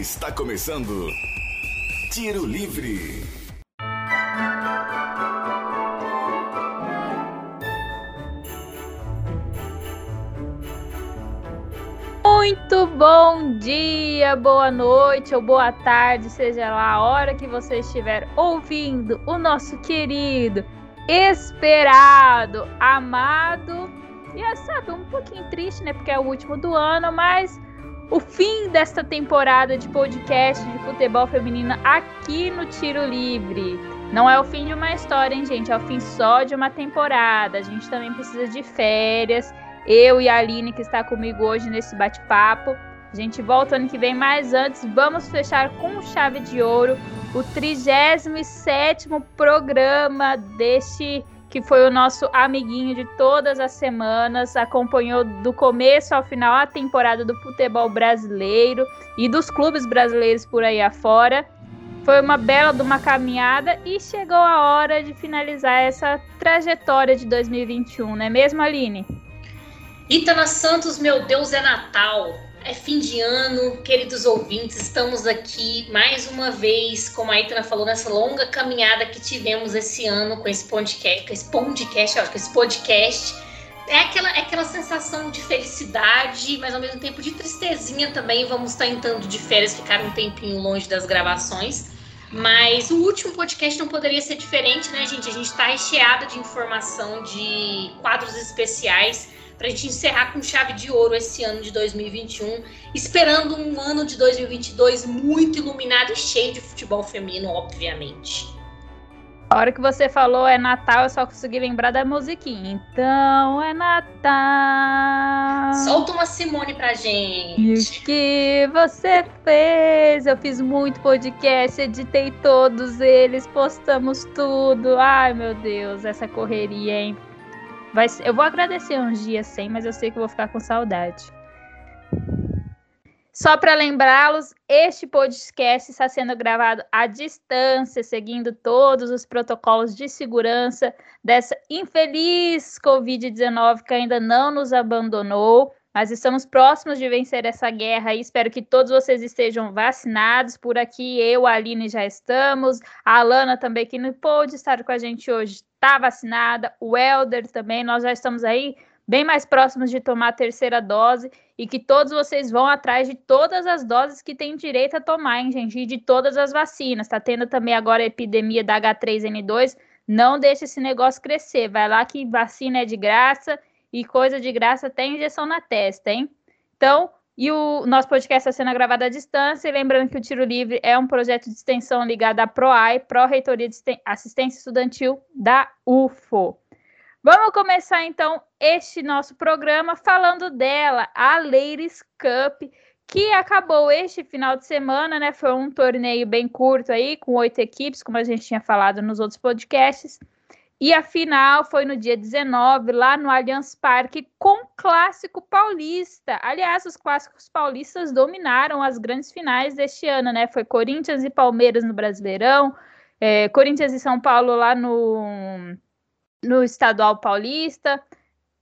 Está começando Tiro Livre. Muito bom dia, boa noite ou boa tarde, seja lá a hora que você estiver ouvindo o nosso querido, esperado, amado e é, sabe, um pouquinho triste, né? Porque é o último do ano, mas o fim desta temporada de podcast de futebol feminino aqui no Tiro Livre. Não é o fim de uma história, hein, gente? É o fim só de uma temporada. A gente também precisa de férias. Eu e a Aline, que está comigo hoje nesse bate-papo. A gente volta ano que vem, mas antes vamos fechar com chave de ouro o 37 programa deste que foi o nosso amiguinho de todas as semanas, acompanhou do começo ao final a temporada do futebol brasileiro e dos clubes brasileiros por aí afora. Foi uma bela de uma caminhada e chegou a hora de finalizar essa trajetória de 2021, não é mesmo, Aline? Itana Santos, meu Deus, é Natal. É fim de ano, queridos ouvintes, estamos aqui mais uma vez, como a Itana falou, nessa longa caminhada que tivemos esse ano com esse podcast, com esse podcast, ó, com esse podcast. É aquela, é aquela sensação de felicidade, mas ao mesmo tempo de tristezinha também. Vamos estar entrando de férias, ficar um tempinho longe das gravações. Mas o último podcast não poderia ser diferente, né, gente? A gente está recheado de informação, de quadros especiais para a gente encerrar com chave de ouro esse ano de 2021, esperando um ano de 2022 muito iluminado e cheio de futebol feminino, obviamente. A hora que você falou é Natal, eu só consegui lembrar da musiquinha. Então é Natal. Solta uma Simone pra gente. E o que você fez? Eu fiz muito podcast, editei todos eles, postamos tudo. Ai, meu Deus, essa correria, hein? Vai, eu vou agradecer uns dias sem, mas eu sei que vou ficar com saudade. Só para lembrá-los, este podcast está sendo gravado à distância, seguindo todos os protocolos de segurança dessa infeliz Covid-19 que ainda não nos abandonou. Mas estamos próximos de vencer essa guerra e espero que todos vocês estejam vacinados. Por aqui, eu, a Aline, já estamos. A Alana também, que não pôde estar com a gente hoje, está vacinada, o Helder também, nós já estamos aí bem mais próximos de tomar a terceira dose e que todos vocês vão atrás de todas as doses que têm direito a tomar, hein, gente, e de todas as vacinas. Está tendo também agora a epidemia da H3N2, não deixe esse negócio crescer, vai lá que vacina é de graça e coisa de graça tem injeção na testa, hein? Então, e o nosso podcast está sendo gravado à distância. E lembrando que o Tiro Livre é um projeto de extensão ligado à PROAI, Pró-Reitoria de Assistência Estudantil da UFO. Vamos começar então este nosso programa falando dela, a Ladies Cup, que acabou este final de semana, né? Foi um torneio bem curto aí, com oito equipes, como a gente tinha falado nos outros podcasts. E a final foi no dia 19, lá no Allianz Parque, com clássico paulista. Aliás, os clássicos paulistas dominaram as grandes finais deste ano, né? Foi Corinthians e Palmeiras no Brasileirão, é, Corinthians e São Paulo lá no, no Estadual Paulista,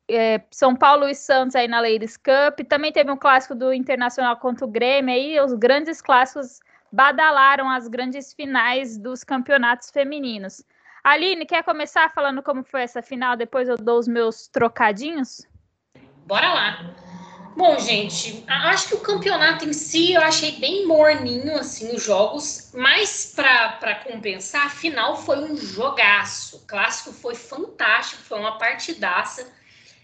é, São Paulo e Santos aí na Ladies Cup. Também teve um clássico do Internacional contra o Grêmio aí, os grandes clássicos badalaram as grandes finais dos campeonatos femininos. Aline, quer começar falando como foi essa final? Depois eu dou os meus trocadinhos? Bora lá. Bom, gente, acho que o campeonato em si eu achei bem morninho, assim, os jogos, mas para compensar, a final foi um jogaço. O clássico foi fantástico, foi uma partidaça.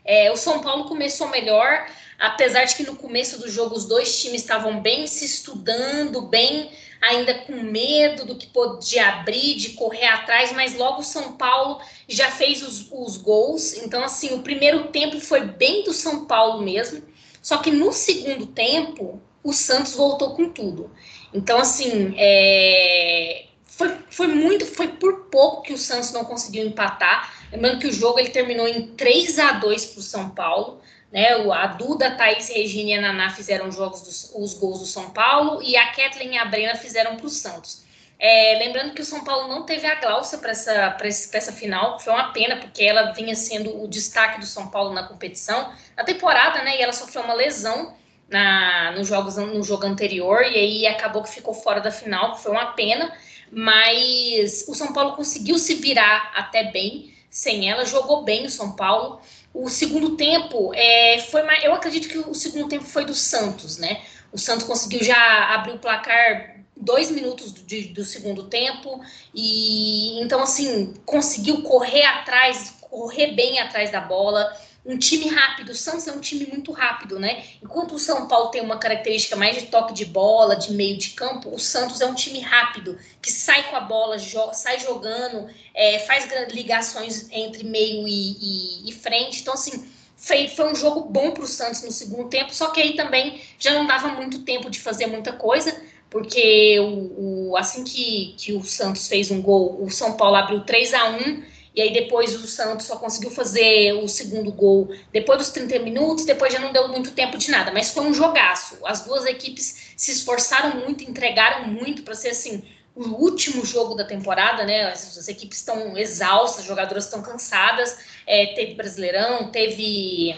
É, o São Paulo começou melhor, apesar de que no começo do jogo os dois times estavam bem se estudando, bem ainda com medo do que podia abrir, de correr atrás, mas logo o São Paulo já fez os, os gols. Então, assim, o primeiro tempo foi bem do São Paulo mesmo. Só que no segundo tempo, o Santos voltou com tudo. Então, assim, é... foi, foi muito, foi por pouco que o Santos não conseguiu empatar. Lembrando que o jogo ele terminou em 3 a 2 para o São Paulo. Né, a Duda, a Thaís, Regina e a Naná fizeram jogos dos, os gols do São Paulo e a Kathleen e a Brena fizeram para o Santos. É, lembrando que o São Paulo não teve a Glaucia para essa, essa final, foi uma pena, porque ela vinha sendo o destaque do São Paulo na competição, na temporada, né? E ela sofreu uma lesão na, nos jogos, no jogo anterior, e aí acabou que ficou fora da final, foi uma pena, mas o São Paulo conseguiu se virar até bem sem ela, jogou bem o São Paulo. O segundo tempo é, foi mais, eu acredito que o segundo tempo foi do Santos, né? O Santos conseguiu já abrir o placar dois minutos do, do segundo tempo e então assim conseguiu correr atrás, correr bem atrás da bola um time rápido. O Santos é um time muito rápido, né? Enquanto o São Paulo tem uma característica mais de toque de bola, de meio de campo, o Santos é um time rápido, que sai com a bola, sai jogando, é, faz ligações entre meio e, e, e frente. Então, assim, foi, foi um jogo bom para o Santos no segundo tempo, só que aí também já não dava muito tempo de fazer muita coisa, porque o, o assim que, que o Santos fez um gol, o São Paulo abriu 3 a 1 e aí depois o Santos só conseguiu fazer o segundo gol depois dos 30 minutos, depois já não deu muito tempo de nada, mas foi um jogaço. As duas equipes se esforçaram muito, entregaram muito para ser assim o último jogo da temporada, né? As, as equipes estão exaustas, as jogadoras estão cansadas. É, teve Brasileirão, teve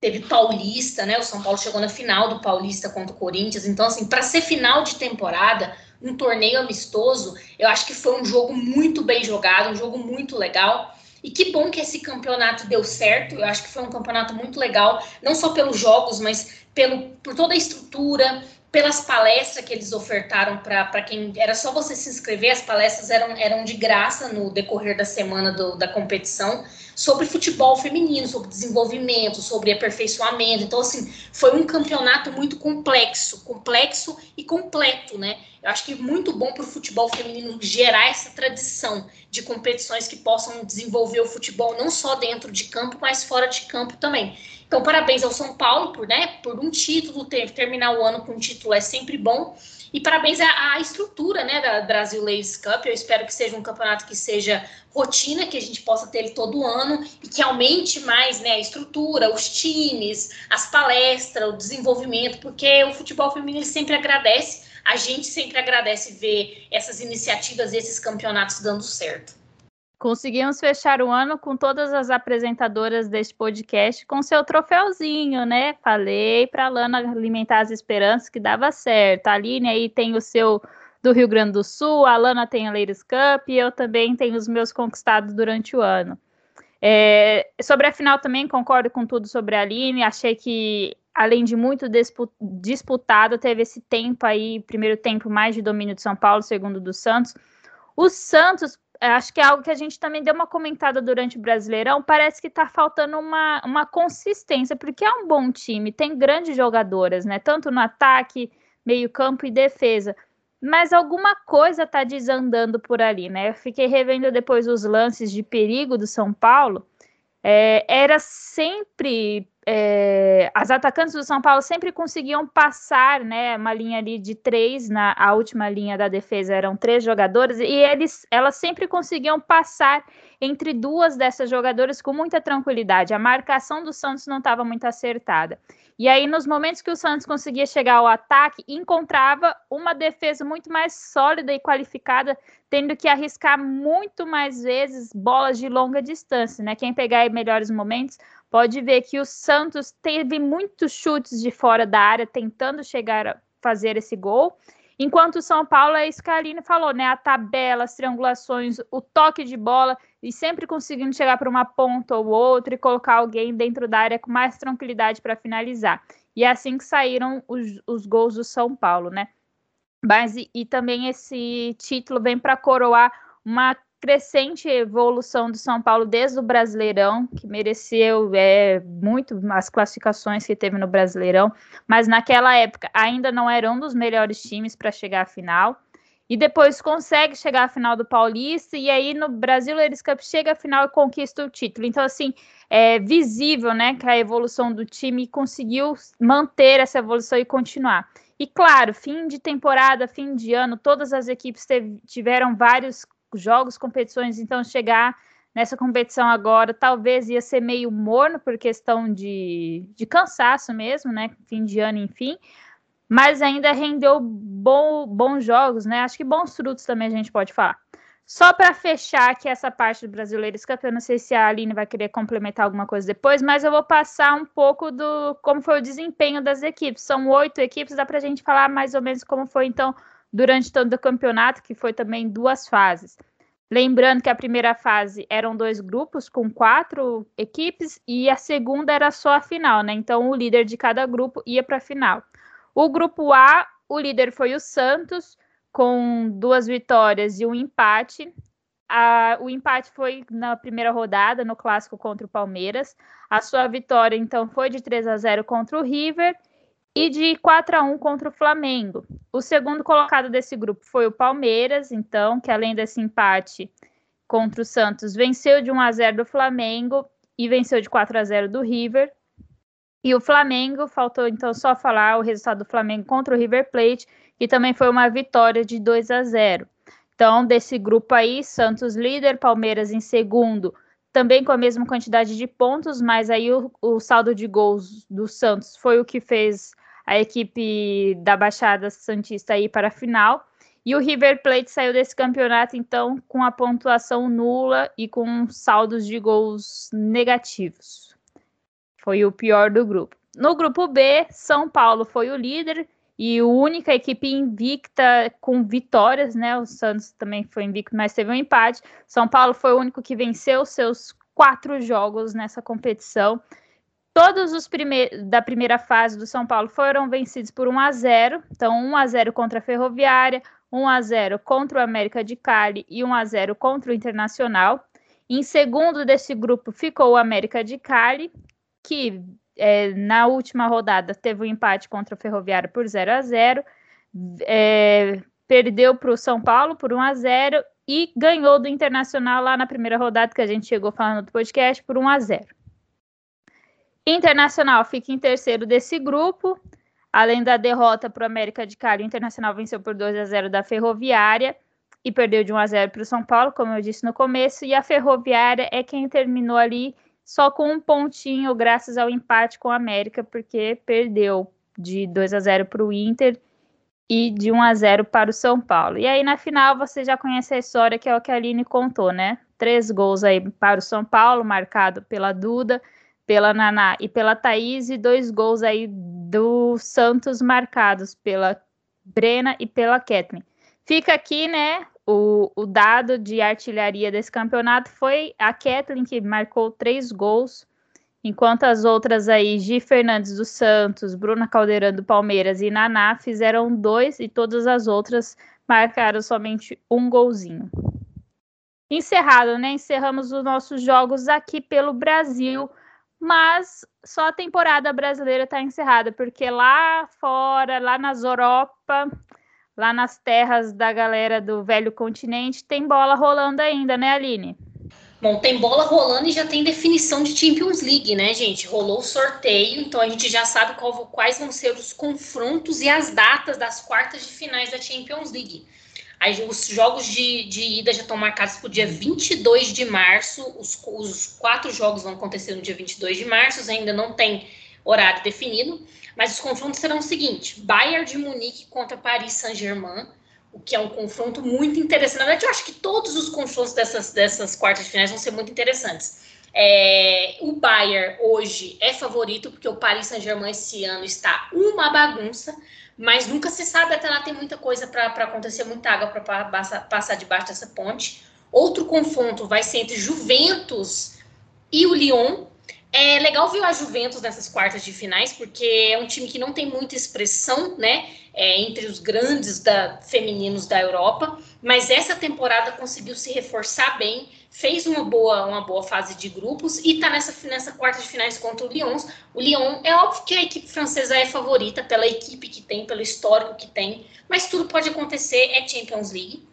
teve Paulista, né? O São Paulo chegou na final do Paulista contra o Corinthians. Então, assim, para ser final de temporada, um torneio amistoso, eu acho que foi um jogo muito bem jogado, um jogo muito legal. E que bom que esse campeonato deu certo. Eu acho que foi um campeonato muito legal, não só pelos jogos, mas pelo, por toda a estrutura, pelas palestras que eles ofertaram para quem era só você se inscrever, as palestras eram, eram de graça no decorrer da semana do, da competição sobre futebol feminino, sobre desenvolvimento, sobre aperfeiçoamento. Então, assim, foi um campeonato muito complexo, complexo e completo, né? Eu acho que muito bom para o futebol feminino gerar essa tradição de competições que possam desenvolver o futebol não só dentro de campo, mas fora de campo também. Então, parabéns ao São Paulo por, né, por um título, ter, terminar o ano com um título é sempre bom. E parabéns à, à, estrutura né, da Brasil Ladies Cup. Eu espero que seja um campeonato que seja rotina, que a gente possa ter ele todo ano e que aumente mais né, a estrutura, os times, as palestras, o desenvolvimento, porque o futebol feminino sempre agradece a gente sempre agradece ver essas iniciativas, esses campeonatos dando certo. Conseguimos fechar o ano com todas as apresentadoras deste podcast com seu troféuzinho, né? Falei para a Lana alimentar as esperanças que dava certo. A Aline aí tem o seu do Rio Grande do Sul, a Lana tem a Ladies Cup e eu também tenho os meus conquistados durante o ano. É, sobre a final também concordo com tudo sobre a Aline. Achei que além de muito disputado, teve esse tempo aí, primeiro tempo mais de domínio de São Paulo, segundo do Santos. O Santos, acho que é algo que a gente também deu uma comentada durante o Brasileirão, parece que está faltando uma, uma consistência, porque é um bom time, tem grandes jogadoras, né? Tanto no ataque, meio campo e defesa. Mas alguma coisa está desandando por ali, né? Eu fiquei revendo depois os lances de perigo do São Paulo. É, era sempre é, as atacantes do São Paulo sempre conseguiam passar, né, uma linha ali de três, na a última linha da defesa eram três jogadores, e eles, elas sempre conseguiam passar entre duas dessas jogadoras com muita tranquilidade. A marcação do Santos não estava muito acertada. E aí, nos momentos que o Santos conseguia chegar ao ataque, encontrava uma defesa muito mais sólida e qualificada, tendo que arriscar muito mais vezes bolas de longa distância, né? Quem pegar melhores momentos pode ver que o Santos teve muitos chutes de fora da área tentando chegar a fazer esse gol. Enquanto o São Paulo, a Scalini falou, né? A tabela, as triangulações, o toque de bola e sempre conseguindo chegar para uma ponta ou outra e colocar alguém dentro da área com mais tranquilidade para finalizar. E é assim que saíram os, os gols do São Paulo, né? Mas e, e também esse título vem para coroar uma crescente evolução do São Paulo desde o Brasileirão, que mereceu é, muito as classificações que teve no Brasileirão, mas naquela época ainda não era um dos melhores times para chegar à final. E depois consegue chegar à final do Paulista, e aí no Brasil Ladies Cup chega à final e conquista o título. Então, assim, é visível né, que a evolução do time conseguiu manter essa evolução e continuar. E claro, fim de temporada, fim de ano, todas as equipes teve, tiveram vários jogos, competições, então chegar nessa competição agora talvez ia ser meio morno por questão de, de cansaço mesmo, né? Fim de ano, enfim. Mas ainda rendeu bom, bons jogos, né? Acho que bons frutos também a gente pode falar. Só para fechar aqui essa parte do Brasileiros eu não sei se a Aline vai querer complementar alguma coisa depois, mas eu vou passar um pouco do como foi o desempenho das equipes. São oito equipes, dá para a gente falar mais ou menos como foi então durante todo o campeonato, que foi também duas fases. Lembrando que a primeira fase eram dois grupos com quatro equipes e a segunda era só a final, né? Então o líder de cada grupo ia para a final. O grupo A, o líder foi o Santos, com duas vitórias e um empate. A, o empate foi na primeira rodada, no clássico contra o Palmeiras. A sua vitória, então, foi de 3 a 0 contra o River e de 4 a 1 contra o Flamengo. O segundo colocado desse grupo foi o Palmeiras, então, que além desse empate contra o Santos, venceu de 1 a 0 do Flamengo e venceu de 4 a 0 do River. E o Flamengo, faltou então só falar o resultado do Flamengo contra o River Plate, que também foi uma vitória de 2 a 0. Então, desse grupo aí, Santos líder, Palmeiras em segundo, também com a mesma quantidade de pontos, mas aí o, o saldo de gols do Santos foi o que fez a equipe da Baixada Santista ir para a final. E o River Plate saiu desse campeonato, então, com a pontuação nula e com saldos de gols negativos. Foi o pior do grupo. No grupo B, São Paulo foi o líder e a única equipe invicta com vitórias, né? O Santos também foi invicto, mas teve um empate. São Paulo foi o único que venceu seus quatro jogos nessa competição. Todos os da primeira fase do São Paulo foram vencidos por 1 a 0. Então, 1 a 0 contra a Ferroviária, 1 a 0 contra o América de Cali e 1 a 0 contra o Internacional. Em segundo desse grupo ficou o América de Cali, que é, na última rodada teve um empate contra o Ferroviário por 0 a 0 é, perdeu para o São Paulo por 1 a 0 e ganhou do Internacional lá na primeira rodada que a gente chegou falando do podcast por 1 a 0. Internacional fica em terceiro desse grupo. Além da derrota para o América de Cali, o Internacional venceu por 2 a 0 da Ferroviária e perdeu de 1 a 0 para o São Paulo, como eu disse no começo. E a Ferroviária é quem terminou ali só com um pontinho, graças ao empate com a América, porque perdeu de 2 a 0 para o Inter e de 1 a 0 para o São Paulo. E aí na final você já conhece a história que é o que a Aline contou, né? Três gols aí para o São Paulo, marcado pela Duda, pela Naná e pela Thaís, e dois gols aí do Santos marcados pela Brena e pela Kathleen. Fica aqui, né, o, o dado de artilharia desse campeonato foi a Kathleen, que marcou três gols, enquanto as outras aí, Gi Fernandes dos Santos, Bruna Caldeirão do Palmeiras e Naná fizeram dois e todas as outras marcaram somente um golzinho. Encerrado, né? Encerramos os nossos jogos aqui pelo Brasil, mas só a temporada brasileira está encerrada, porque lá fora, lá nas Europa, lá nas terras da galera do velho continente, tem bola rolando ainda, né, Aline? Bom, tem bola rolando e já tem definição de Champions League, né, gente? Rolou o sorteio, então a gente já sabe qual, quais vão ser os confrontos e as datas das quartas de finais da Champions League. Aí, os jogos de, de ida já estão marcados para o dia 22 de março. Os, os quatro jogos vão acontecer no dia 22 de março, ainda não tem horário definido. Mas os confrontos serão o seguinte: Bayern de Munique contra Paris Saint-Germain, o que é um confronto muito interessante. Na verdade, eu acho que todos os confrontos dessas, dessas quartas de finais vão ser muito interessantes. É, o Bayern hoje é favorito, porque o Paris Saint-Germain esse ano está uma bagunça, mas nunca se sabe, até lá tem muita coisa para acontecer, muita água para passar debaixo dessa ponte. Outro confronto vai ser entre Juventus e o Lyon, é legal ver a Juventus nessas quartas de finais, porque é um time que não tem muita expressão, né, é, entre os grandes da, femininos da Europa, mas essa temporada conseguiu se reforçar bem, fez uma boa, uma boa fase de grupos e está nessa, nessa quarta de finais contra o Lyon. O Lyon, é óbvio que a equipe francesa é favorita pela equipe que tem, pelo histórico que tem, mas tudo pode acontecer, é Champions League.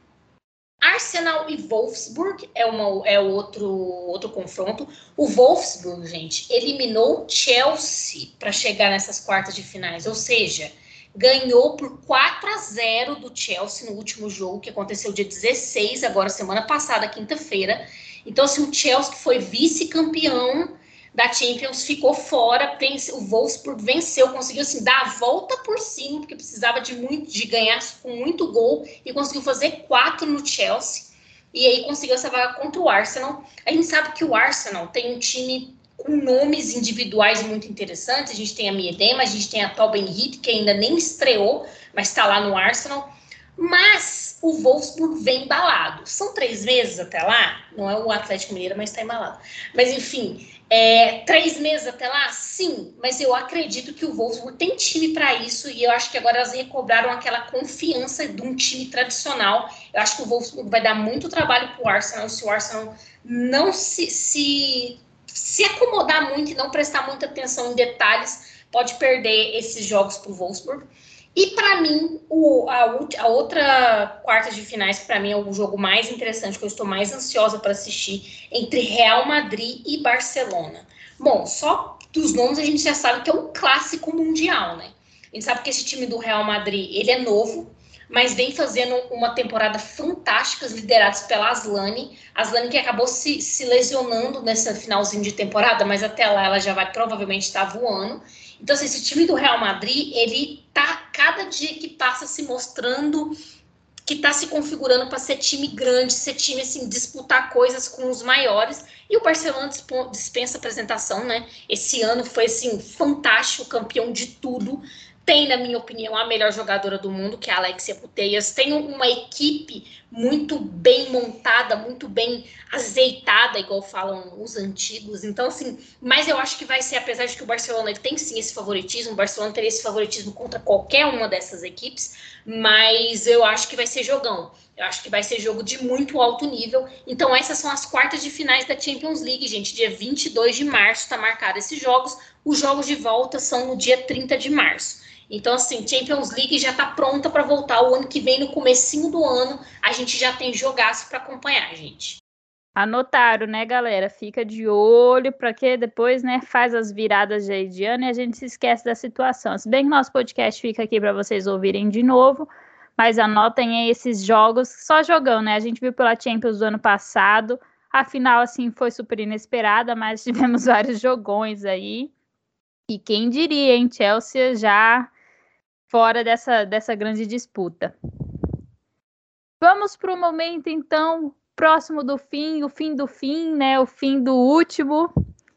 Arsenal e Wolfsburg é, uma, é outro, outro confronto. O Wolfsburg, gente, eliminou Chelsea para chegar nessas quartas de finais, ou seja, ganhou por 4 a 0 do Chelsea no último jogo, que aconteceu dia 16, agora semana passada, quinta-feira. Então, assim, o Chelsea que foi vice-campeão da Champions ficou fora, o Wolfsburg venceu, conseguiu assim dar a volta por cima, porque precisava de muito de ganhar com muito gol e conseguiu fazer quatro no Chelsea. e aí conseguiu essa vaga contra o Arsenal. A gente sabe que o Arsenal tem um time com nomes individuais muito interessantes. A gente tem a Miedema, a gente tem a Tobin Heath, que ainda nem estreou, mas está lá no Arsenal. Mas o Wolfsburg vem embalado. São três meses até lá, não é o Atlético Mineiro, mas está embalado. Mas enfim, é, três meses até lá, sim, mas eu acredito que o Wolfsburg tem time para isso e eu acho que agora elas recobraram aquela confiança de um time tradicional. Eu acho que o Wolfsburg vai dar muito trabalho para o Arsenal se o Arsenal não se, se, se acomodar muito e não prestar muita atenção em detalhes, pode perder esses jogos para o Wolfsburg. E para mim, o, a, a, outra quarta de finais, para mim, é o jogo mais interessante, que eu estou mais ansiosa para assistir, entre Real Madrid e Barcelona. Bom, só dos nomes a gente já sabe que é um clássico mundial, né? A gente sabe que esse time do Real Madrid, ele é novo, mas vem fazendo uma temporada fantástica, liderados pela Aslane. Aslane que acabou se, se lesionando nessa finalzinho de temporada, mas até lá ela já vai provavelmente estar voando. Então, assim, esse time do Real Madrid, ele tá cada dia que passa se mostrando que está se configurando para ser time grande, ser time assim, disputar coisas com os maiores. E o Barcelona dispensa apresentação, né? Esse ano foi assim fantástico, campeão de tudo. Tem, na minha opinião, a melhor jogadora do mundo, que é a Alexia Puteias. Tem uma equipe muito bem montada, muito bem azeitada, igual falam os antigos. Então, assim, mas eu acho que vai ser, apesar de que o Barcelona ele tem sim esse favoritismo, o Barcelona teria esse favoritismo contra qualquer uma dessas equipes, mas eu acho que vai ser jogão. Eu acho que vai ser jogo de muito alto nível. Então, essas são as quartas de finais da Champions League, gente. Dia 22 de março está marcado esses jogos. Os jogos de volta são no dia 30 de março. Então, assim, Champions League já está pronta para voltar o ano que vem, no comecinho do ano. A gente já tem jogaço para acompanhar, gente. Anotaram, né, galera? Fica de olho, para que depois, né, faz as viradas de, de ano e a gente se esquece da situação. Se bem que nosso podcast fica aqui para vocês ouvirem de novo, mas anotem esses jogos, só jogão, né? A gente viu pela Champions do ano passado, a final, assim, foi super inesperada, mas tivemos vários jogões aí. E quem diria, hein? Chelsea já fora dessa, dessa grande disputa. Vamos para o momento, então, próximo do fim, o fim do fim, né? O fim do último,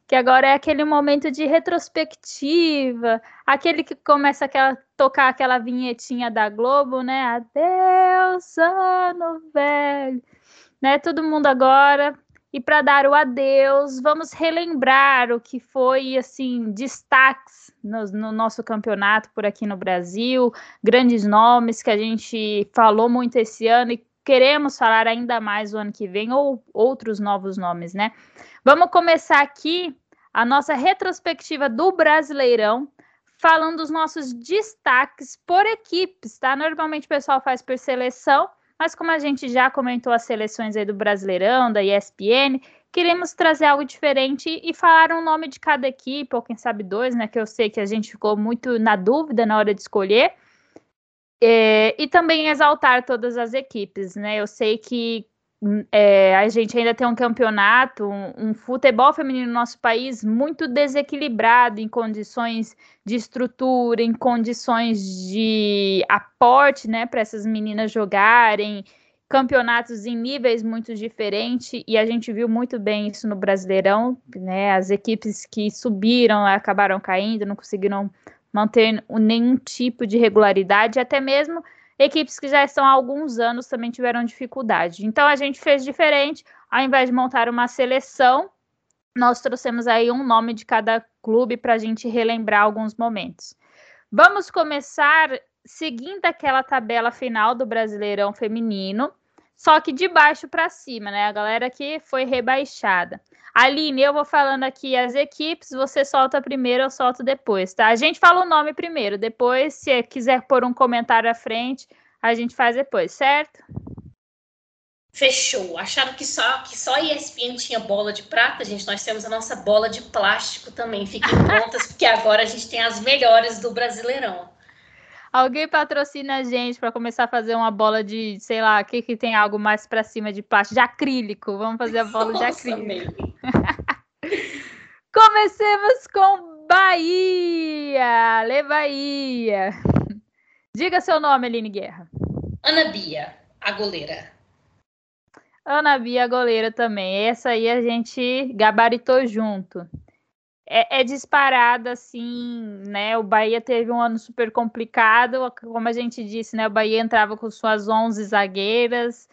que agora é aquele momento de retrospectiva, aquele que começa a tocar aquela vinhetinha da Globo, né? Adeus, ano velho. Né? Todo mundo agora e para dar o adeus, vamos relembrar o que foi assim destaques no, no, nosso campeonato por aqui no Brasil, grandes nomes que a gente falou muito esse ano e queremos falar ainda mais o ano que vem ou outros novos nomes, né? Vamos começar aqui a nossa retrospectiva do Brasileirão, falando dos nossos destaques por equipes, tá? Normalmente o pessoal faz por seleção, mas como a gente já comentou as seleções aí do Brasileirão, da ESPN, queremos trazer algo diferente e falar um nome de cada equipe, ou quem sabe dois, né? Que eu sei que a gente ficou muito na dúvida na hora de escolher. É, e também exaltar todas as equipes, né? Eu sei que é, a gente ainda tem um campeonato, um, um, futebol feminino no nosso país muito desequilibrado em condições de estrutura, em condições de aporte, né, para essas meninas jogarem, campeonatos em níveis muito diferentes, e a gente viu muito bem isso no Brasileirão, né, as equipes que subiram acabaram caindo, não conseguiram manter nenhum tipo de regularidade, até mesmo Equipes que já estão há alguns anos também tiveram dificuldade. Então a gente fez diferente, ao invés de montar uma seleção, nós trouxemos aí um nome de cada clube para a gente relembrar alguns momentos. Vamos começar seguindo aquela tabela final do Brasileirão Feminino, só que de baixo para cima, né? A galera que foi rebaixada. Aline, eu vou falando aqui as equipes, você solta primeiro, eu solto depois, tá? A gente fala o nome primeiro, depois, se quiser pôr um comentário à frente, a gente faz depois, certo? Fechou. Acharam que só que só ESPN tinha bola de prata, gente. Nós temos a nossa bola de plástico também. Fiquem prontas, porque agora a gente tem as melhores do Brasileirão. Alguém patrocina a gente para começar a fazer uma bola de, sei lá, o que, que tem algo mais para cima de plástico? De acrílico. Vamos fazer a bola Nossa, de acrílico. Comecemos com Bahia. Lê Bahia. Diga seu nome, Aline Guerra. Ana Bia, a goleira. Ana Bia, goleira também. Essa aí a gente gabaritou junto. É, é, disparada, assim, né? O Bahia teve um ano super complicado, como a gente disse, né? O Bahia entrava com suas 11 zagueiras,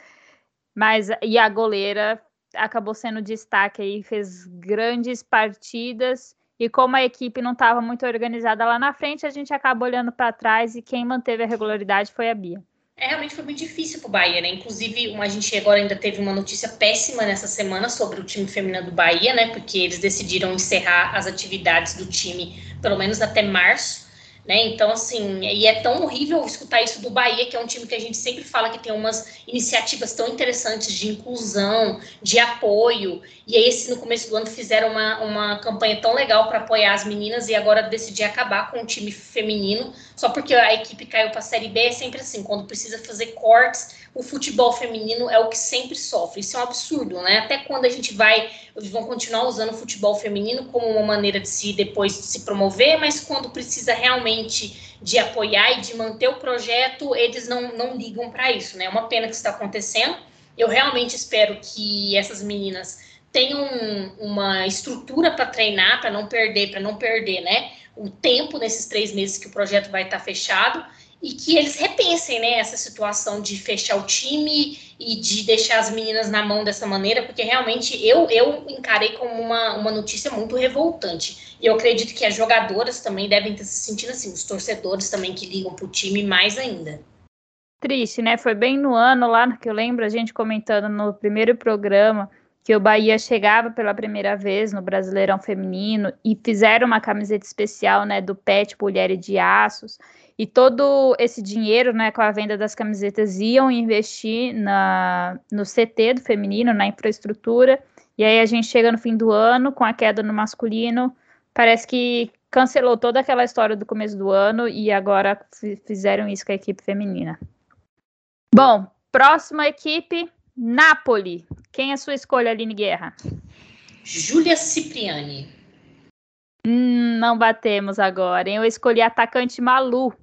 mas e a goleira acabou sendo destaque aí, fez grandes partidas. E como a equipe não estava muito organizada lá na frente, a gente acaba olhando para trás e quem manteve a regularidade foi a Bia. É, realmente foi muito difícil para o Bahia, né? Inclusive, a gente agora ainda teve uma notícia péssima nessa semana sobre o time feminino do Bahia, né? Porque eles decidiram encerrar as atividades do time, pelo menos até março. Né? Então, assim, e é tão horrível escutar isso do Bahia, que é um time que a gente sempre fala que tem umas iniciativas tão interessantes de inclusão, de apoio. E aí, esse, no começo do ano, fizeram uma, uma campanha tão legal para apoiar as meninas e agora decidir acabar com o time feminino, só porque a equipe caiu para a Série B. É sempre assim, quando precisa fazer cortes, o futebol feminino é o que sempre sofre. Isso é um absurdo, né? Até quando a gente vai, eles vão continuar usando o futebol feminino como uma maneira de se depois se promover, mas quando precisa realmente de apoiar e de manter o projeto, eles não, não ligam para isso, né? É uma pena que isso está acontecendo. Eu realmente espero que essas meninas tenham uma estrutura para treinar, para não perder, para não perder, né? O tempo nesses três meses que o projeto vai estar tá fechado e que eles repensem né, essa situação de fechar o time e de deixar as meninas na mão dessa maneira, porque realmente eu, eu encarei como uma, uma notícia muito revoltante. E eu acredito que as jogadoras também devem estar se sentindo assim, os torcedores também que ligam para o time mais ainda. Triste, né? Foi bem no ano lá que eu lembro a gente comentando no primeiro programa que o Bahia chegava pela primeira vez no Brasileirão Feminino e fizeram uma camiseta especial, né, do PET Mulheres de Aços. E todo esse dinheiro, né, com a venda das camisetas, iam investir na, no CT do feminino, na infraestrutura. E aí a gente chega no fim do ano, com a queda no masculino, parece que cancelou toda aquela história do começo do ano e agora fizeram isso com a equipe feminina. Bom, próxima equipe, Napoli. Quem é sua escolha, Aline Guerra? Júlia Cipriani. Hum, não batemos agora, hein? Eu escolhi atacante Malu.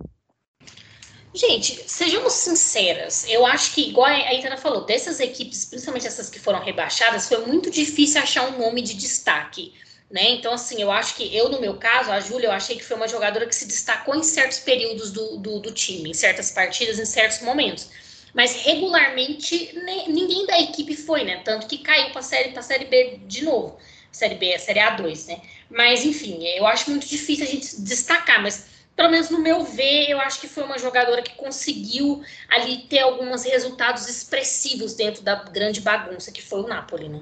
Gente, sejamos sinceras. Eu acho que, igual a Itana falou, dessas equipes, principalmente essas que foram rebaixadas, foi muito difícil achar um nome de destaque. Né? Então, assim, eu acho que eu, no meu caso, a Júlia, eu achei que foi uma jogadora que se destacou em certos períodos do, do, do time, em certas partidas, em certos momentos. Mas regularmente ninguém da equipe foi, né? Tanto que caiu para a série, série B de novo. Série B, Série A2, né? Mas, enfim, eu acho muito difícil a gente destacar, mas pelo menos no meu ver, eu acho que foi uma jogadora que conseguiu ali ter alguns resultados expressivos dentro da grande bagunça que foi o Napoli, né?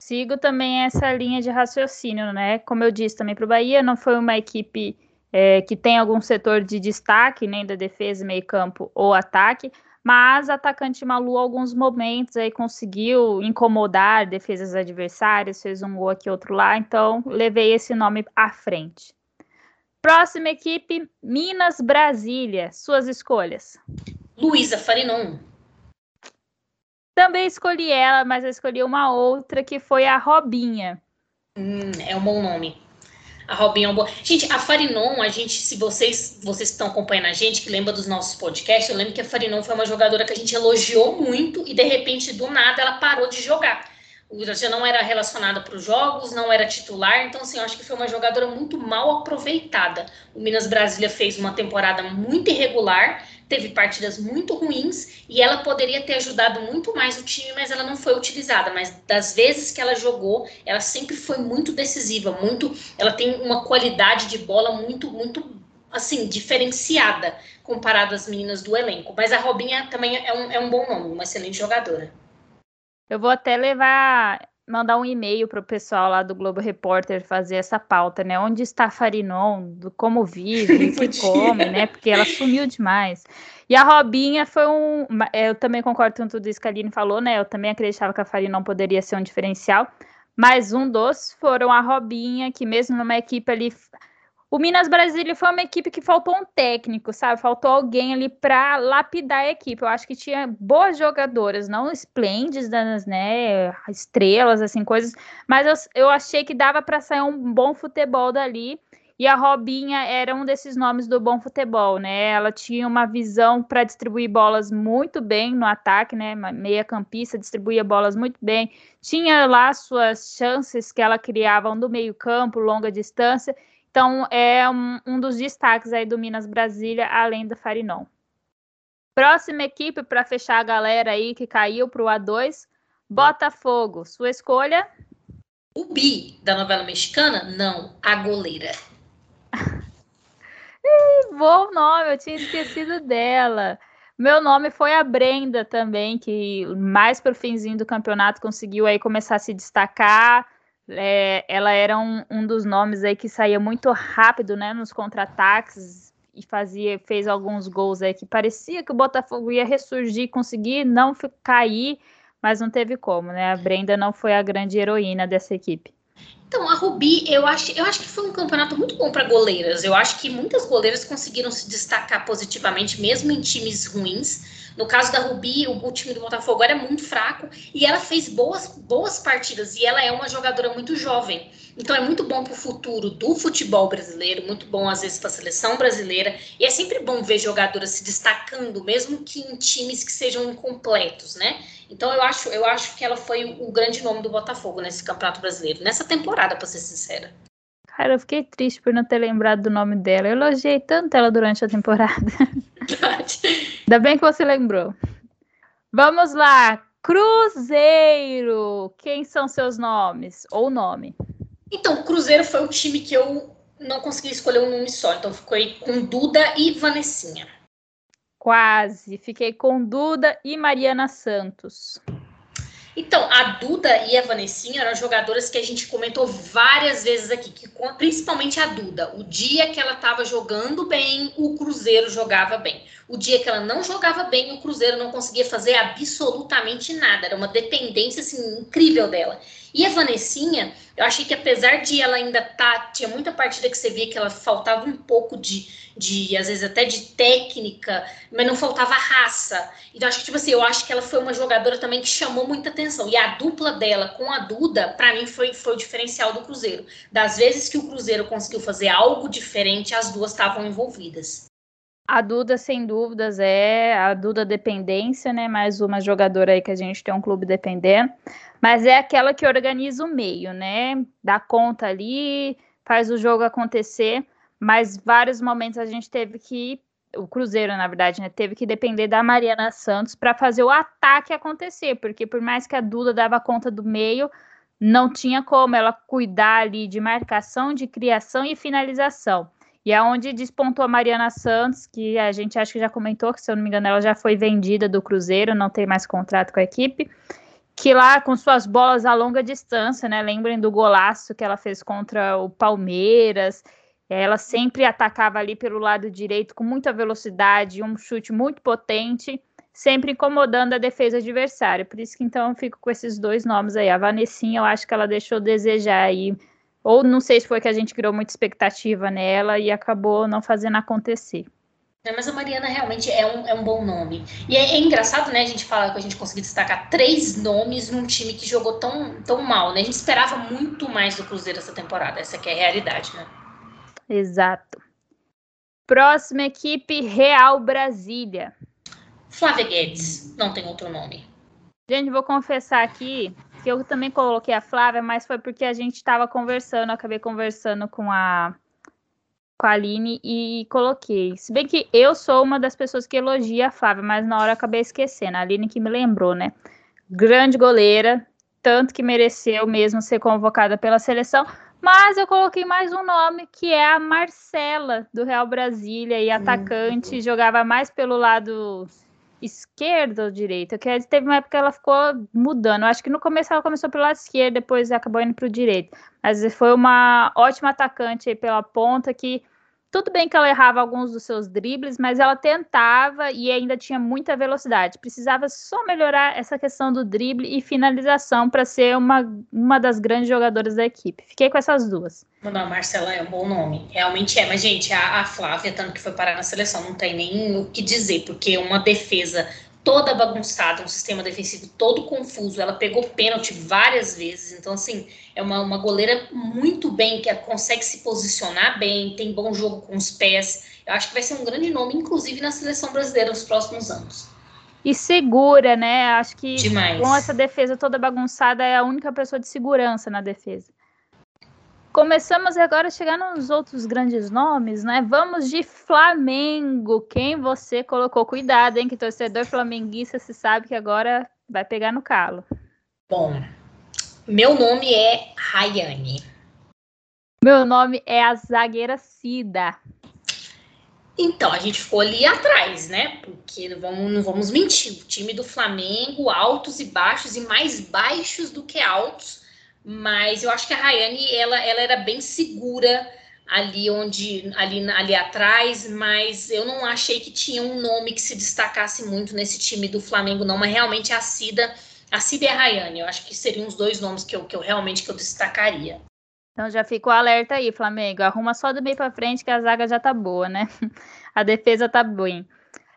Sigo também essa linha de raciocínio, né? Como eu disse também para o Bahia, não foi uma equipe é, que tem algum setor de destaque, nem da defesa, meio campo ou ataque, mas atacante Malu, alguns momentos aí conseguiu incomodar defesas adversárias, fez um gol aqui, outro lá, então levei esse nome à frente. Próxima equipe, Minas Brasília. Suas escolhas. Luísa Farinon. Também escolhi ela, mas eu escolhi uma outra que foi a Robinha. Hum, é um bom nome. A Robinha é um bom. Gente, a Farinon, a gente, se vocês vocês estão acompanhando a gente, que lembra dos nossos podcasts, eu lembro que a Farinon foi uma jogadora que a gente elogiou muito e de repente, do nada, ela parou de jogar. Já não era relacionada para os jogos, não era titular, então assim, eu acho que foi uma jogadora muito mal aproveitada. O Minas Brasília fez uma temporada muito irregular, teve partidas muito ruins e ela poderia ter ajudado muito mais o time, mas ela não foi utilizada. Mas das vezes que ela jogou, ela sempre foi muito decisiva, muito. Ela tem uma qualidade de bola muito, muito assim, diferenciada comparado às meninas do elenco. Mas a Robinha também é um, é um bom nome, uma excelente jogadora. Eu vou até levar, mandar um e-mail para o pessoal lá do Globo Repórter fazer essa pauta, né? Onde está a Farinon, do como vive, o que come, né? Porque ela sumiu demais. E a Robinha foi um. Eu também concordo com tudo isso que a Aline falou, né? Eu também acreditava que a Farinon poderia ser um diferencial. Mas um dos foram a Robinha, que mesmo numa equipe ali o Minas Brasília foi uma equipe que faltou um técnico, sabe? Faltou alguém ali para lapidar a equipe. Eu acho que tinha boas jogadoras, não esplêndidas, né? Estrelas, assim, coisas. Mas eu, eu achei que dava para sair um bom futebol dali. E a Robinha era um desses nomes do bom futebol, né? Ela tinha uma visão para distribuir bolas muito bem no ataque, né? Meia campista, distribuía bolas muito bem. Tinha lá suas chances que ela criava do meio campo, longa distância. Então, é um, um dos destaques aí do Minas Brasília, além da Farinon. Próxima equipe para fechar a galera aí que caiu para o A2, Botafogo. Sua escolha? O bi da novela mexicana? Não, a goleira. bom nome, eu tinha esquecido dela. Meu nome foi a Brenda também, que mais para o finzinho do campeonato conseguiu aí começar a se destacar. É, ela era um, um, dos nomes aí que saía muito rápido, né, nos contra-ataques e fazia, fez alguns gols aí que parecia que o Botafogo ia ressurgir, conseguir não cair, mas não teve como, né? A Brenda não foi a grande heroína dessa equipe. Então, a Rubi, eu acho, eu acho que foi um campeonato muito bom para goleiras. Eu acho que muitas goleiras conseguiram se destacar positivamente, mesmo em times ruins. No caso da Rubi, o, o, time do Botafogo era muito fraco e ela fez boas, boas partidas. E ela é uma jogadora muito jovem. Então é muito bom para o futuro do futebol brasileiro, muito bom às vezes para a seleção brasileira. E é sempre bom ver jogadoras se destacando, mesmo que em times que sejam incompletos, né? Então eu acho, eu acho que ela foi o grande nome do Botafogo nesse Campeonato Brasileiro, nessa temporada, para ser sincera. Cara, eu fiquei triste por não ter lembrado do nome dela. Eu elogiei tanto ela durante a temporada. Ainda bem que você lembrou. Vamos lá. Cruzeiro. Quem são seus nomes? Ou nome? Então, Cruzeiro foi o time que eu não consegui escolher um nome só. Então, ficou com Duda e Vanessinha. Quase. Fiquei com Duda e Mariana Santos. Então, a Duda e a Vanessinha eram jogadoras que a gente comentou várias vezes aqui, que, principalmente a Duda. O dia que ela estava jogando bem, o Cruzeiro jogava bem. O dia que ela não jogava bem, o Cruzeiro não conseguia fazer absolutamente nada. Era uma dependência assim, incrível dela. E a Vanessinha, eu achei que apesar de ela ainda tá, tinha muita partida que você via que ela faltava um pouco de, de às vezes até de técnica, mas não faltava raça. Então acho que tipo assim, eu acho que ela foi uma jogadora também que chamou muita atenção. E a dupla dela com a Duda, para mim foi foi o diferencial do Cruzeiro. Das vezes que o Cruzeiro conseguiu fazer algo diferente, as duas estavam envolvidas. A Duda, sem dúvidas, é a Duda dependência, né? Mais uma jogadora aí que a gente tem um clube dependendo. Mas é aquela que organiza o meio, né? Dá conta ali, faz o jogo acontecer. Mas vários momentos a gente teve que. O Cruzeiro, na verdade, né? Teve que depender da Mariana Santos para fazer o ataque acontecer. Porque por mais que a Duda dava conta do meio, não tinha como ela cuidar ali de marcação, de criação e finalização. E é onde despontou a Mariana Santos, que a gente acho que já comentou, que se eu não me engano ela já foi vendida do Cruzeiro, não tem mais contrato com a equipe. Que lá com suas bolas a longa distância, né? Lembrem do golaço que ela fez contra o Palmeiras. Ela sempre atacava ali pelo lado direito com muita velocidade, um chute muito potente, sempre incomodando a defesa adversária. Por isso que então eu fico com esses dois nomes aí. A Vanessinha, eu acho que ela deixou desejar aí ou não sei se foi que a gente criou muita expectativa nela e acabou não fazendo acontecer. É, mas a Mariana realmente é um, é um bom nome. E é, é, engraçado, né, a gente falar que a gente conseguiu destacar três nomes num time que jogou tão, tão mal, né? A gente esperava muito mais do Cruzeiro essa temporada. Essa aqui é a realidade, né? Exato. Próxima equipe, Real Brasília. Flávia Guedes, não tem outro nome. Gente, vou confessar aqui que eu também coloquei a Flávia, mas foi porque a gente estava conversando, acabei conversando com a com a Aline e coloquei. Se bem que eu sou uma das pessoas que elogia a Flávia, mas na hora eu acabei esquecendo. A Aline que me lembrou, né? Grande goleira, tanto que mereceu mesmo ser convocada pela seleção. Mas eu coloquei mais um nome, que é a Marcela, do Real Brasília, e atacante, hum. jogava mais pelo lado esquerda ou direita? Que teve uma época que ela ficou mudando. Eu acho que no começo ela começou pelo lado esquerdo, depois acabou indo para o direito. Mas foi uma ótima atacante pela ponta que tudo bem que ela errava alguns dos seus dribles, mas ela tentava e ainda tinha muita velocidade. Precisava só melhorar essa questão do drible e finalização para ser uma, uma das grandes jogadoras da equipe. Fiquei com essas duas. A Marcela é um bom nome. Realmente é. Mas, gente, a, a Flávia, tanto que foi parar na seleção, não tem nem o que dizer, porque uma defesa toda bagunçada, um sistema defensivo todo confuso. Ela pegou pênalti várias vezes, então, assim, é uma, uma goleira muito bem, que consegue se posicionar bem, tem bom jogo com os pés. Eu acho que vai ser um grande nome, inclusive na seleção brasileira nos próximos anos. E segura, né? Acho que Demais. com essa defesa toda bagunçada, é a única pessoa de segurança na defesa. Começamos agora a chegar nos outros grandes nomes, né? Vamos de Flamengo. Quem você colocou? Cuidado, hein? Que torcedor flamenguista se sabe que agora vai pegar no calo. Bom, meu nome é Rayane. Meu nome é a zagueira Cida. Então, a gente ficou ali atrás, né? Porque não vamos, não vamos mentir. O time do Flamengo, altos e baixos, e mais baixos do que altos mas eu acho que a Rayane ela, ela era bem segura ali onde ali, ali atrás, mas eu não achei que tinha um nome que se destacasse muito nesse time do Flamengo, não, mas realmente a Cida, a Cida e a Rayane, eu acho que seriam os dois nomes que eu, que eu realmente que eu destacaria. Então já ficou alerta aí, Flamengo. Arruma só do meio para frente que a zaga já tá boa, né? A defesa tá bem.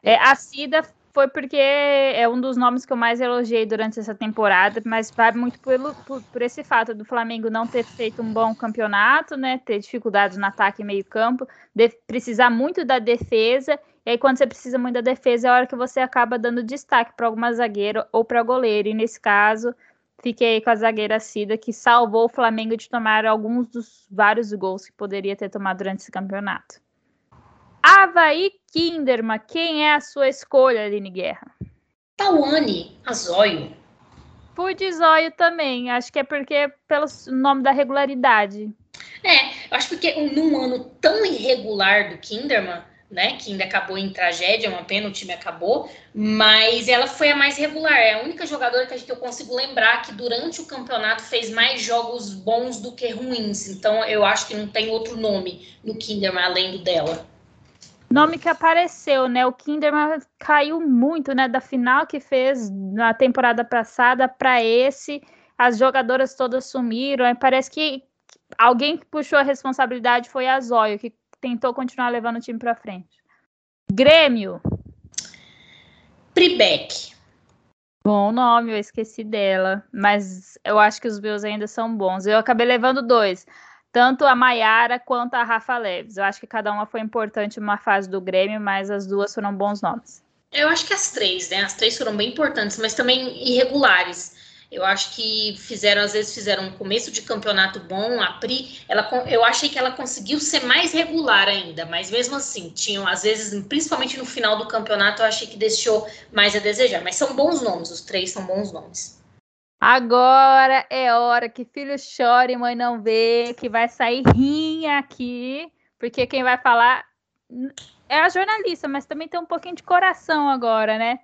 É, a Cida foi porque é um dos nomes que eu mais elogiei durante essa temporada, mas vai muito pelo, por, por, esse fato do Flamengo não ter feito um bom campeonato, né? Ter dificuldades no ataque e meio campo, de, precisar muito da defesa. E aí, quando você precisa muito da defesa, é a hora que você acaba dando destaque para alguma zagueira ou para goleiro. E nesse caso, fiquei com a zagueira Cida, que salvou o Flamengo de tomar alguns dos vários gols que poderia ter tomado durante esse campeonato. Havaí Kinderman, quem é a sua escolha, Aline Guerra? Tawane Azóio. Fui de Zóio também, acho que é porque pelo nome da regularidade. É, eu acho porque num ano tão irregular do Kinderman, né, que ainda acabou em tragédia, uma pena, o time acabou, mas ela foi a mais regular, é a única jogadora que eu consigo lembrar que durante o campeonato fez mais jogos bons do que ruins, então eu acho que não tem outro nome no Kinderman além do dela. Nome que apareceu, né? O Kinderman caiu muito, né? Da final que fez na temporada passada para esse, as jogadoras todas sumiram. Aí parece que alguém que puxou a responsabilidade foi a Zóio, que tentou continuar levando o time para frente. Grêmio. Pribeck. Bom nome, eu esqueci dela, mas eu acho que os meus ainda são bons. Eu acabei levando dois tanto a Maiara quanto a Rafa Leves. Eu acho que cada uma foi importante numa fase do Grêmio, mas as duas foram bons nomes. Eu acho que as três, né? As três foram bem importantes, mas também irregulares. Eu acho que fizeram, às vezes, fizeram um começo de campeonato bom. A Pri, ela, eu achei que ela conseguiu ser mais regular ainda, mas mesmo assim, tinham, às vezes, principalmente no final do campeonato, eu achei que deixou mais a desejar. Mas são bons nomes, os três são bons nomes. Agora é hora que filho chore e mãe não vê, que vai sair rinha aqui, porque quem vai falar é a jornalista, mas também tem um pouquinho de coração agora, né?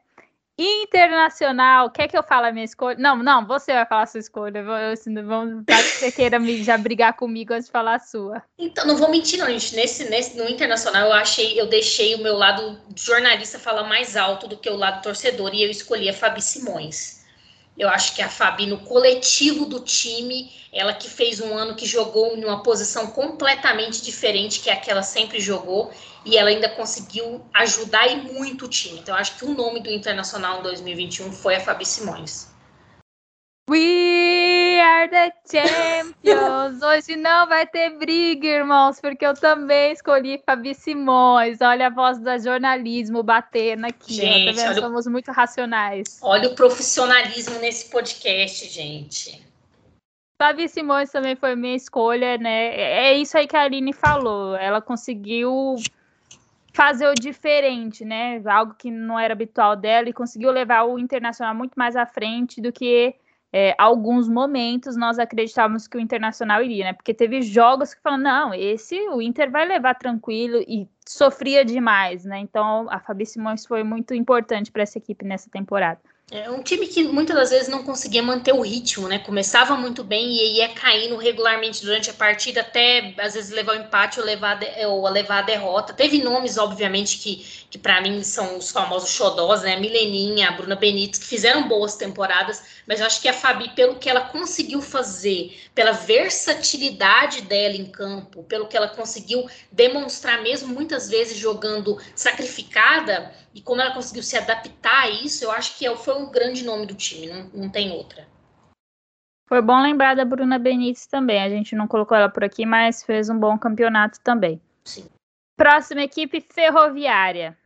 Internacional, quer que eu fale a minha escolha? Não, não, você vai falar a sua escolha. Vamos, você queira me, já brigar comigo antes de falar a sua. Então, não vou mentir, não, gente. Nesse, nesse, no Internacional, eu achei, eu deixei o meu lado jornalista falar mais alto do que o lado torcedor, e eu escolhi a Fabi Simões. Eu acho que a Fabi, no coletivo do time, ela que fez um ano que jogou em uma posição completamente diferente que a que ela sempre jogou, e ela ainda conseguiu ajudar e muito o time. Então, acho que o nome do Internacional em 2021 foi a Fabi Simões. We are the champions! Hoje não vai ter briga, irmãos, porque eu também escolhi Fabi Simões. Olha a voz do jornalismo batendo aqui. Gente, tá olha, Somos muito racionais. Olha o profissionalismo nesse podcast, gente. Fabi Simões também foi minha escolha, né? É isso aí que a Aline falou. Ela conseguiu fazer o diferente, né? Algo que não era habitual dela e conseguiu levar o internacional muito mais à frente do que é, alguns momentos nós acreditávamos que o Internacional iria, né? Porque teve jogos que falam, não, esse o Inter vai levar tranquilo e sofria demais, né? Então a Fabi Simões foi muito importante para essa equipe nessa temporada. É um time que muitas das vezes não conseguia manter o ritmo, né? Começava muito bem e ia caindo regularmente durante a partida, até às vezes levar o empate ou levar, ou levar a derrota. Teve nomes, obviamente, que, que para mim são os famosos xodós, né? Mileninha, Bruna Benítez, que fizeram boas temporadas, mas eu acho que a Fabi, pelo que ela conseguiu fazer, pela versatilidade dela em campo, pelo que ela conseguiu demonstrar mesmo muitas vezes jogando sacrificada, e como ela conseguiu se adaptar a isso, eu acho que é foi o grande nome do time, não, não tem outra. Foi bom lembrar da Bruna Benítez também. A gente não colocou ela por aqui, mas fez um bom campeonato também. Sim. Próxima equipe, Ferroviária.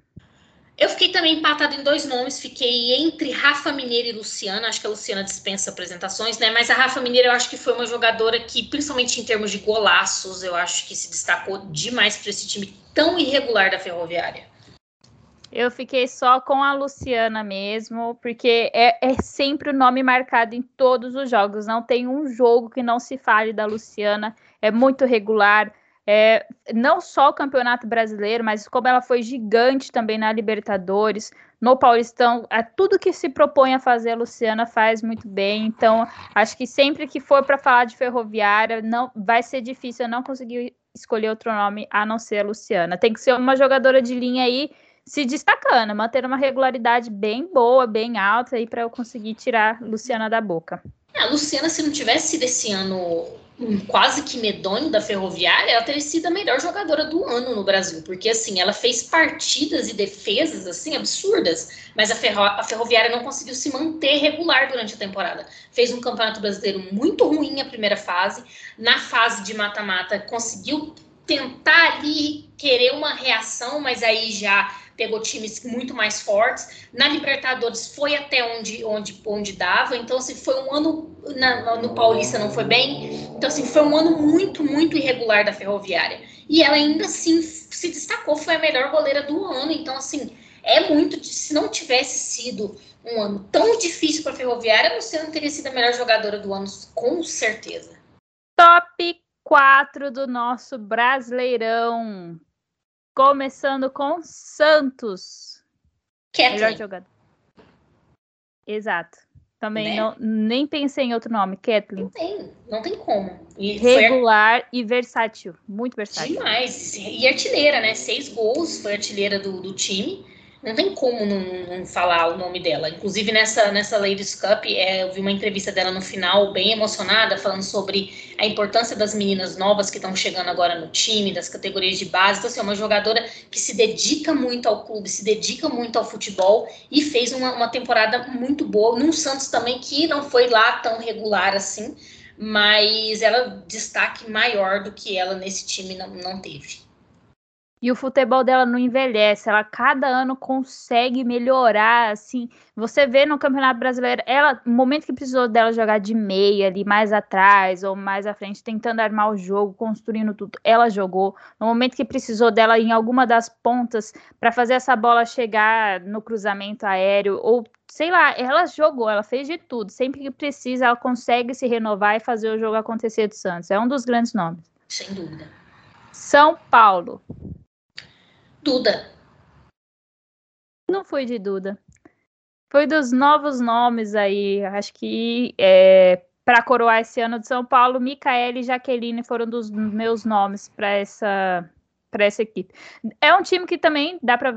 Eu fiquei também empatada em dois nomes, fiquei entre Rafa Mineiro e Luciana. Acho que a Luciana dispensa apresentações, né? Mas a Rafa Mineiro eu acho que foi uma jogadora que, principalmente em termos de golaços, eu acho que se destacou demais para esse time tão irregular da Ferroviária. Eu fiquei só com a Luciana mesmo, porque é, é, sempre o nome marcado em todos os jogos. Não tem um jogo que não se fale da Luciana. É muito regular. É, não só o Campeonato Brasileiro, mas como ela foi gigante também na Libertadores, no Paulistão, é, tudo que se propõe a fazer a Luciana faz muito bem. Então, acho que sempre que for para falar de Ferroviária, não vai ser difícil eu não conseguir escolher outro nome a não ser a Luciana. Tem que ser uma jogadora de linha aí se destacando, manter uma regularidade bem boa, bem alta aí para eu conseguir tirar Luciana da boca. É, a Luciana, se não tivesse sido esse ano quase que medonho da Ferroviária, ela teria sido a melhor jogadora do ano no Brasil, porque assim, ela fez partidas e defesas assim absurdas, mas a, Ferro a Ferroviária não conseguiu se manter regular durante a temporada. Fez um campeonato brasileiro muito ruim a primeira fase, na fase de mata-mata conseguiu tentar ali querer uma reação, mas aí já pegou times muito mais fortes. Na Libertadores foi até onde, onde, onde dava. Então, assim, foi um ano. Na, no Paulista não foi bem. Então, assim, foi um ano muito, muito irregular da Ferroviária. E ela ainda assim se destacou, foi a melhor goleira do ano. Então, assim, é muito. Se não tivesse sido um ano tão difícil para a Ferroviária, você não teria sido a melhor jogadora do ano, com certeza. Top 4 do nosso Brasileirão. Começando com Santos. Kathleen. Melhor jogador. Exato. Também né? não, nem pensei em outro nome, Kathleen. Não tem, não tem como. E Regular e versátil, muito versátil. Demais. E artilheira, né? Seis gols, foi artilheira do, do time não tem como não, não, falar o nome dela. Inclusive, nessa, nessa Ladies Cup, é, eu vi uma entrevista dela no final, bem emocionada, falando sobre a importância das meninas novas que estão chegando agora no time, das categorias de base. Então, assim, é uma jogadora que se dedica muito ao clube, se dedica muito ao futebol e fez uma, uma temporada muito boa. Num Santos também, que não foi lá tão regular assim, mas ela destaque maior do que ela nesse time não, não teve. E o futebol dela não envelhece, ela cada ano consegue melhorar, assim. Você vê no Campeonato Brasileiro, ela, no momento que precisou dela jogar de meia ali mais atrás ou mais à frente, tentando armar o jogo, construindo tudo, ela jogou. No momento que precisou dela em alguma das pontas para fazer essa bola chegar no cruzamento aéreo ou sei lá, ela jogou, ela fez de tudo. Sempre que precisa, ela consegue se renovar e fazer o jogo acontecer do Santos. É um dos grandes nomes. Sem dúvida. São Paulo. Duda. Não foi de Duda. Foi dos novos nomes aí. Acho que é, para coroar esse ano de São Paulo, Micaele e Jaqueline foram dos meus nomes para essa para essa equipe. É um time que também dá para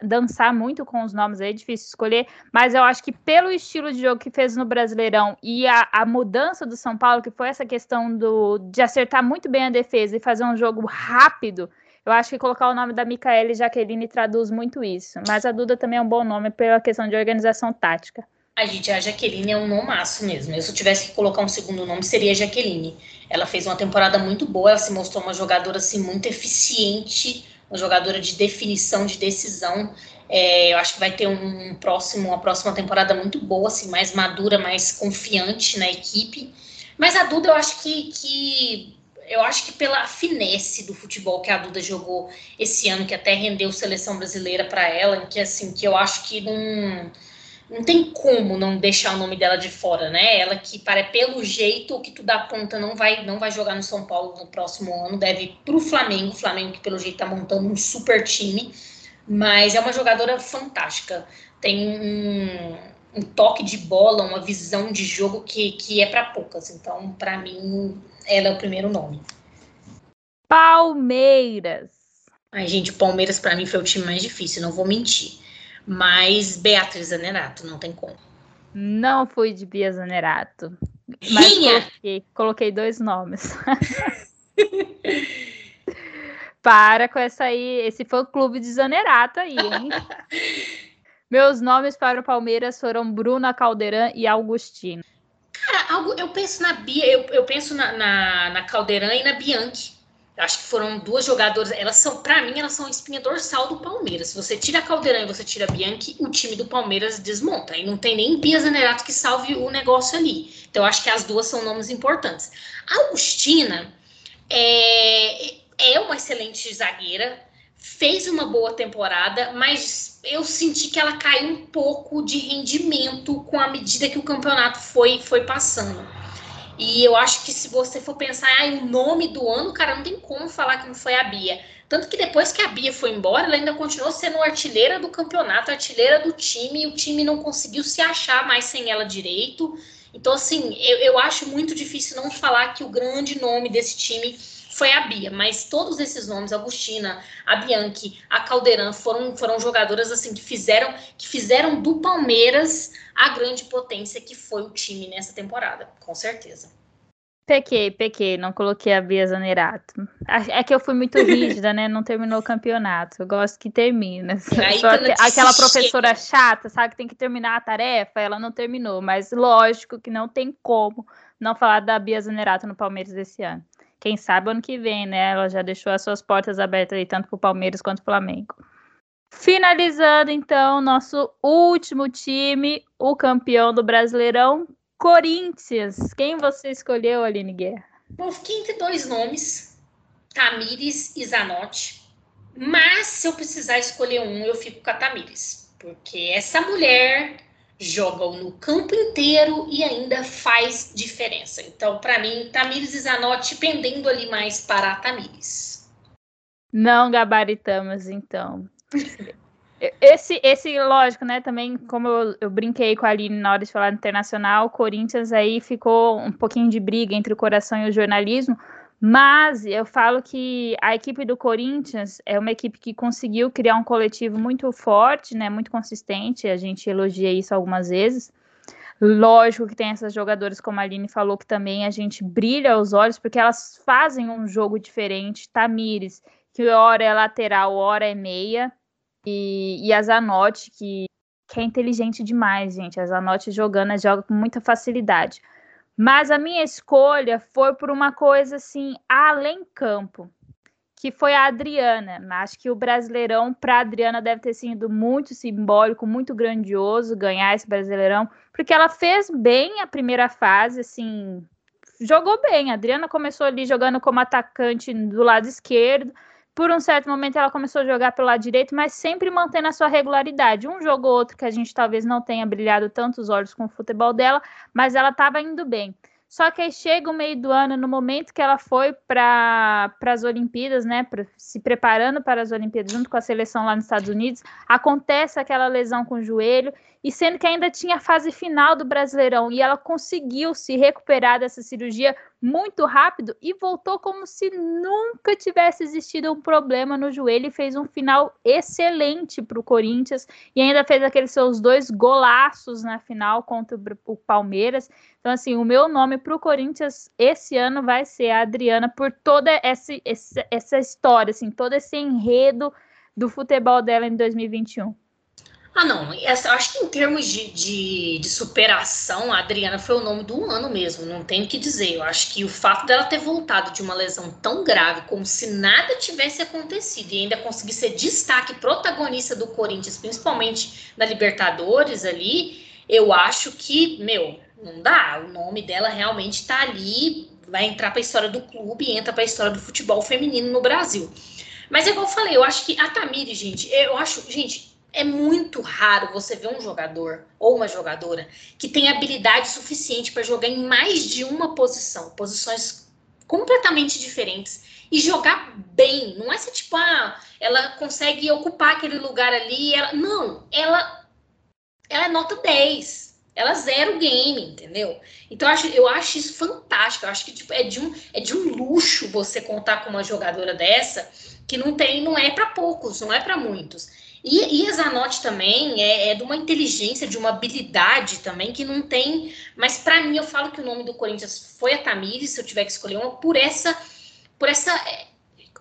dançar muito com os nomes aí, é difícil escolher, mas eu acho que pelo estilo de jogo que fez no Brasileirão e a, a mudança do São Paulo, que foi essa questão do, de acertar muito bem a defesa e fazer um jogo rápido, eu acho que colocar o nome da Micaele Jaqueline traduz muito isso. Mas a Duda também é um bom nome pela questão de organização tática. A gente, a Jaqueline é um nomaço mesmo. Eu, se eu tivesse que colocar um segundo nome, seria Jaqueline. Ela fez uma temporada muito boa, ela se mostrou uma jogadora assim, muito eficiente, uma jogadora de definição, de decisão. É, eu acho que vai ter um próximo, uma próxima temporada muito boa, assim, mais madura, mais confiante na equipe. Mas a Duda, eu acho que, que eu acho que pela finesse do futebol que a Duda jogou esse ano, que até rendeu seleção brasileira para ela, que assim, que eu acho que não não tem como não deixar o nome dela de fora, né? Ela que para pelo jeito o que tu dá ponta não vai não vai jogar no São Paulo no próximo ano, deve ir pro Flamengo, o Flamengo que pelo jeito tá montando um super time, mas é uma jogadora fantástica. Tem um um toque de bola, uma visão de jogo que, que é para poucas. Então, para mim, ela é o primeiro nome. Palmeiras. Ai, gente, Palmeiras para mim foi o time mais difícil, não vou mentir. Mas Beatriz Zanerato, não tem como. Não fui de Bia Zanerato. Mas coloquei, coloquei dois nomes. Para com essa aí, esse fã clube de Zanerato aí, hein? Meus nomes para o Palmeiras foram Bruna Caldeirão e Augustino. Cara, eu penso na Bia, eu, eu penso na, na, na Caldeirão e na Bianchi. Acho que foram duas jogadoras. Elas são, para mim, elas são a espinha dorsal do Palmeiras. Se você tira a Caldeirão e você tira a Bianchi, o time do Palmeiras desmonta. E não tem nem Bia Zanerato que salve o negócio ali. Então, acho que as duas são nomes importantes. A Augustina é, é uma excelente zagueira, fez uma boa temporada, mas eu senti que ela caiu um pouco de rendimento com a medida que o campeonato foi, foi passando. E eu acho que se você for pensar ah, o nome do ano, cara, não tem como falar que não foi a Bia. Tanto que depois que a Bia foi embora, ela ainda continuou sendo artilheira do campeonato, artilheira do time, e o time não conseguiu se achar mais sem ela direito. Então, assim, eu, eu acho muito difícil não falar que o grande nome desse time foi a Bia, mas todos esses nomes, a Agostina, a Bianchi, a Caldeirão, foram, foram jogadoras assim que fizeram que fizeram do Palmeiras a grande potência que foi o time nessa temporada, com certeza. Pequei, pequei, não coloquei a Bia Zanerato. É que eu fui muito rígida, né? Não terminou o campeonato. Eu gosto que termina. Só que, aquela professora chata, sabe, que tem que terminar a tarefa, ela não terminou. Mas lógico que não tem como não falar da Bia Zanerato no Palmeiras desse ano quem sabe ano que vem, né? Ela já deixou as suas portas abertas aí, tanto para o Palmeiras quanto para o Flamengo. Finalizando, então, nosso último time, o campeão do Brasileirão, Corinthians. Quem você escolheu, Aline Guerra? Bom, fiquei entre dois nomes, Tamires e Zanotti. Mas se eu precisar escolher um, eu fico com a Tamires. Porque essa mulher jogam no campo inteiro e ainda faz diferença. Então, para mim, Tamires e Zanotti pendendo ali mais para a Tamires. Não gabaritamos, então. Esse, esse, lógico, né? Também, como eu, eu, brinquei com a Aline na hora de falar internacional, Corinthians aí ficou um pouquinho de briga entre o coração e o jornalismo, mas eu falo que a equipe do Corinthians é uma equipe que conseguiu criar um coletivo muito forte, né, muito consistente. A gente elogia isso algumas vezes. Lógico que tem essas jogadoras, como a Aline falou, que também a gente brilha os olhos, porque elas fazem um jogo diferente. Tamires, que hora é lateral, hora é meia. E, e a Zanotti, que, que é inteligente demais, gente. A Zanotti jogando, joga com muita facilidade. Mas a minha escolha foi por uma coisa assim, além campo, que foi a Adriana. Acho que o Brasileirão para Adriana deve ter sido muito simbólico, muito grandioso ganhar esse Brasileirão, porque ela fez bem a primeira fase, assim, jogou bem. A Adriana começou ali jogando como atacante do lado esquerdo, por um certo momento ela começou a jogar pelo lado direito, mas sempre mantendo a sua regularidade. Um jogo ou outro que a gente talvez não tenha brilhado tantos olhos com o futebol dela, mas ela estava indo bem. Só que aí chega o meio do ano, no momento que ela foi para as Olimpíadas, né, pra, se preparando para as Olimpíadas junto com a seleção lá nos Estados Unidos, acontece aquela lesão com o joelho, e sendo que ainda tinha a fase final do Brasileirão, e ela conseguiu se recuperar dessa cirurgia muito rápido e voltou como se nunca tivesse existido um problema no joelho e fez um final excelente para o Corinthians e ainda fez aqueles seus dois golaços na final contra o Palmeiras. Então, assim, o meu nome para o Corinthians esse ano vai ser a Adriana por toda essa, essa, essa história, assim, todo esse enredo do futebol dela em 2021. Ah, não. Essa, acho que em termos de, de, de, superação, a Adriana foi o nome do ano mesmo. Não tem o que dizer. Eu acho que o fato dela ter voltado de uma lesão tão grave, como se nada tivesse acontecido, e ainda conseguir ser destaque protagonista do Corinthians, principalmente na Libertadores ali, eu acho que, meu, não dá. O nome dela realmente está ali, vai entrar para a história do clube, entra para a história do futebol feminino no Brasil. Mas é igual eu falei, eu acho que a Tamiri, gente, eu acho, gente, é muito raro você ver um jogador ou uma jogadora que tem habilidade suficiente para jogar em mais de uma posição, posições completamente diferentes e jogar bem. Não é se tipo, ah, ela consegue ocupar aquele lugar ali, ela não, ela ela é nota 10. Ela zera o game, entendeu? Então eu acho, eu acho isso fantástico. Eu acho que tipo, é, de um, é de um luxo você contar com uma jogadora dessa que não tem, não é para poucos, não é para muitos. E, e a Zanotti também é, é, de uma inteligência, de uma habilidade também que não tem. Mas para mim, eu falo que o nome do Corinthians foi a Tamires, se eu tiver que escolher uma, por essa, por essa,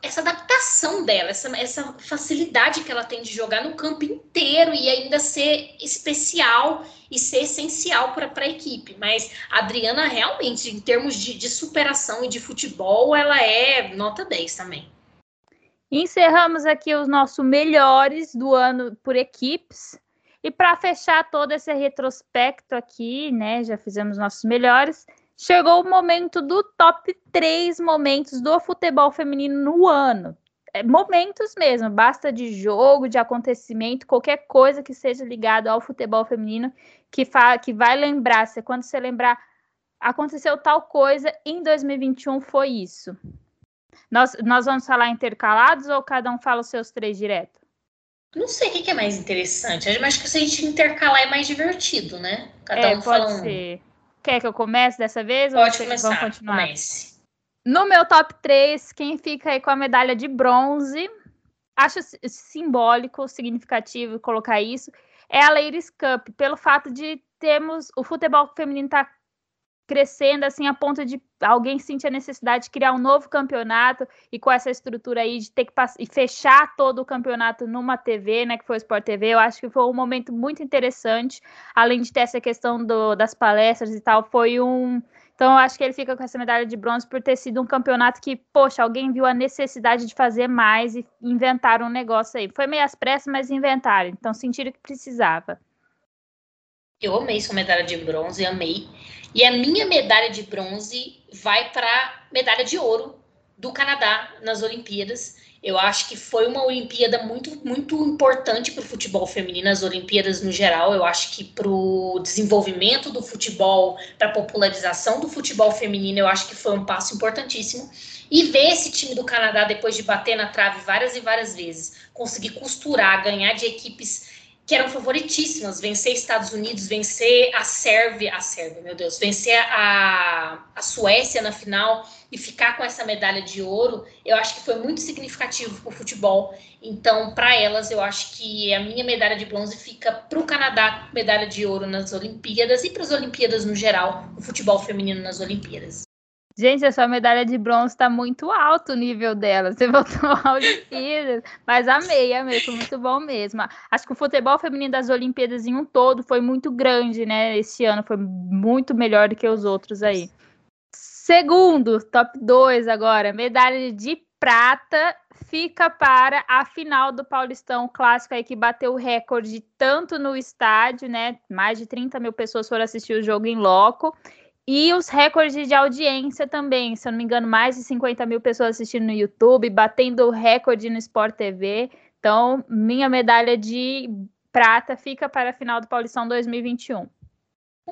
essa adaptação dela, essa, essa facilidade que ela tem de jogar no campo inteiro e ainda ser especial e ser essencial para a equipe. Mas a Adriana, realmente, em termos de, de superação e de futebol, ela é nota 10 também. Encerramos aqui os nossos melhores do ano por equipes. E para fechar todo esse retrospecto aqui, né, já fizemos nossos melhores, chegou o momento do top 3 momentos do futebol feminino no ano. É, momentos mesmo, basta de jogo, de acontecimento, qualquer coisa que seja ligado ao futebol feminino que, fa que vai lembrar, se quando você lembrar, aconteceu tal coisa, em 2021 foi isso. Nós, nós vamos falar intercalados ou cada um fala os seus três direto? Não sei o que, é mais interessante. Eu acho que se a gente intercalar é mais divertido, né? Cada é, um pode fala ser. Um. Quer que eu comece dessa vez? Pode ou começar. Vamos continuar? Comece. No meu top 3, quem fica aí com a medalha de bronze, acho simbólico, significativo colocar isso, é a Ladies Cup, pelo fato de termos o futebol feminino estar tá crescendo assim a ponto de alguém sentir a necessidade de criar um novo campeonato e com essa estrutura aí de ter que e fechar todo o campeonato numa TV, né, que foi o Sport TV, eu acho que foi um momento muito interessante, além de ter essa questão do, das palestras e tal, foi um então, eu acho que ele fica com essa medalha de bronze por ter sido um campeonato que, poxa, alguém viu a necessidade de fazer mais e inventaram um negócio aí. Foi meio às pressas, mas inventaram. Então, sentiram que precisava. Eu amei sua medalha de bronze, amei. E a minha medalha de bronze vai para medalha de ouro do Canadá nas Olimpíadas. Eu acho que foi uma Olimpíada muito, muito importante para o futebol feminino, as Olimpíadas no geral. Eu acho que para o desenvolvimento do futebol, para a popularização do futebol feminino, eu acho que foi um passo importantíssimo. E ver esse time do Canadá, depois de bater na trave várias e várias vezes, conseguir costurar, ganhar de equipes que eram favoritíssimas, vencer Estados Unidos, vencer a Sérvia, a Sérvia, meu Deus, vencer a, a Suécia na final e ficar com essa medalha de ouro, eu acho que foi muito significativo para o futebol. Então, para elas, eu acho que a minha medalha de bronze fica para o Canadá, medalha de ouro nas Olimpíadas e para as Olimpíadas no geral, o futebol feminino nas Olimpíadas. Gente, a sua medalha de bronze está muito alto o nível dela. Você voltou ao Olimpíadas, mas amei, amei, foi muito bom mesmo. Acho que o futebol feminino das Olimpíadas em um todo foi muito grande, né? Esse ano foi muito melhor do que os outros aí. Segundo, top 2 agora, medalha de prata fica para a final do Paulistão Clássico aí que bateu o recorde tanto no estádio, né? Mais de 30 mil pessoas foram assistir o jogo em loco e os recordes de audiência também, se eu não me engano, mais de 50 mil pessoas assistindo no YouTube, batendo o recorde no Sport TV. Então, minha medalha de prata fica para a final do Paulistão 2021.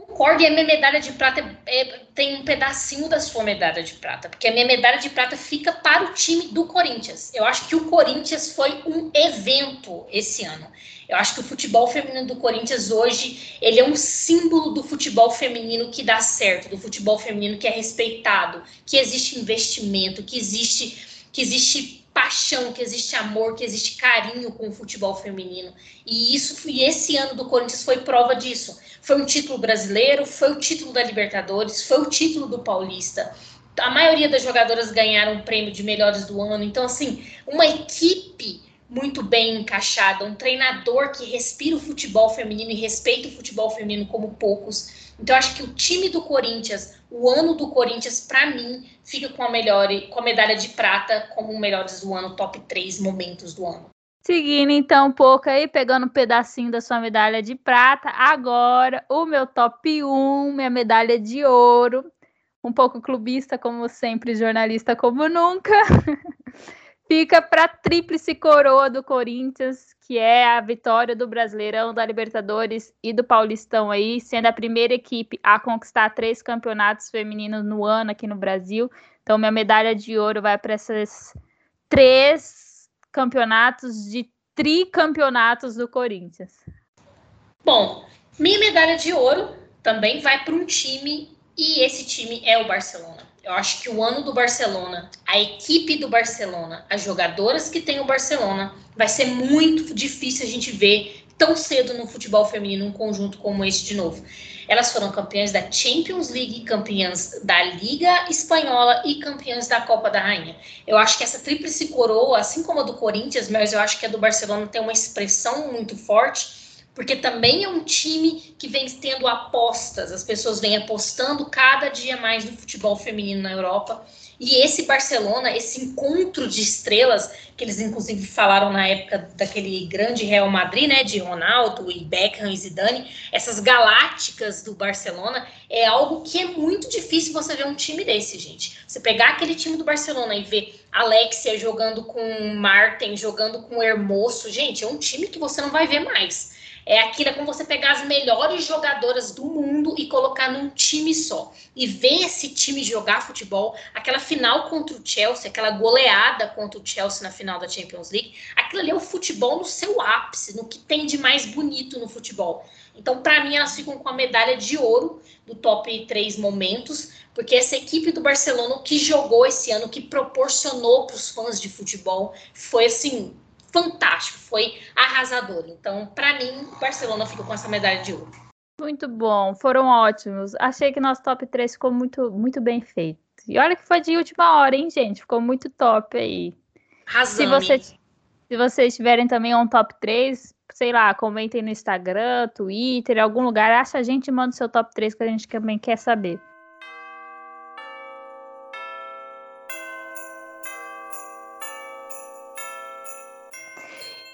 Concordo, e a minha medalha de prata é, tem um pedacinho da sua medalha de prata, porque a minha medalha de prata fica para o time do Corinthians. Eu acho que o Corinthians foi um evento esse ano. Eu acho que o futebol feminino do Corinthians hoje, ele é um símbolo do futebol feminino que dá certo, do futebol feminino que é respeitado, que existe investimento, que existe que existe paixão, que existe amor, que existe carinho com o futebol feminino. E isso e esse ano do Corinthians foi prova disso. Foi um título brasileiro, foi o título da Libertadores, foi o título do Paulista. A maioria das jogadoras ganharam o prêmio de melhores do ano. Então, assim, uma equipe muito bem encaixada, um treinador que respira o futebol feminino e respeita o futebol feminino como poucos. Então, acho que o time do Corinthians, o ano do Corinthians, para mim, fica com a melhor, com a medalha de prata como melhores do ano, top 3 momentos do ano. Seguindo então um pouco aí, pegando um pedacinho da sua medalha de prata, agora o meu top 1, minha medalha de ouro, um pouco clubista como sempre, jornalista como nunca. fica para a tríplice coroa do Corinthians, que é a vitória do Brasileirão, da Libertadores e do Paulistão aí, sendo a primeira equipe a conquistar três campeonatos femininos no ano aqui no Brasil. Então, minha medalha de ouro vai para esses três campeonatos de tricampeonatos do Corinthians. Bom, Minha medalha de ouro também vai para um time e esse time é o Barcelona. Eu acho que o ano do Barcelona, a equipe do Barcelona, as jogadoras que tem o Barcelona, vai ser muito difícil a gente ver tão cedo no futebol feminino um conjunto como esse de novo. Elas foram campeãs da Champions League, campeãs da Liga Espanhola e campeãs da Copa da Rainha. Eu acho que essa tríplice coroa, assim como a do Corinthians, mas eu acho que a do Barcelona tem uma expressão muito forte porque também é um time que vem tendo apostas, as pessoas vêm apostando cada dia mais no futebol feminino na Europa. E esse Barcelona, esse encontro de estrelas, que eles inclusive falaram na época daquele grande Real Madrid, né, de Ronaldo e Beckham e Zidane, essas galácticas do Barcelona, é algo que é muito difícil você ver um time desse, gente. Você pegar aquele time do Barcelona e ver Alexia jogando com Martin, jogando com Hermoso, gente, é um time que você não vai ver mais. É aquilo é como você pegar as melhores jogadoras do mundo e colocar num time só. E ver esse time jogar futebol, aquela final contra o Chelsea, aquela goleada contra o Chelsea na final da Champions League, aquilo ali é o futebol no seu ápice, no que tem de mais bonito no futebol. Então, para mim, elas ficam com a medalha de ouro do top 3 momentos, porque essa equipe do Barcelona, que jogou esse ano, que proporcionou para os fãs de futebol, foi assim fantástico, foi arrasador. Então, para mim, o Barcelona ficou com essa medalha de ouro. Muito bom, foram ótimos. Achei que nosso top 3 ficou muito, muito bem feito. E olha que foi de última hora, hein, gente? Ficou muito top aí. Razão. Se, você, se vocês tiverem também um top 3, sei lá, comentem no Instagram, Twitter, algum lugar, acha a gente e manda o seu top 3 que a gente também quer saber.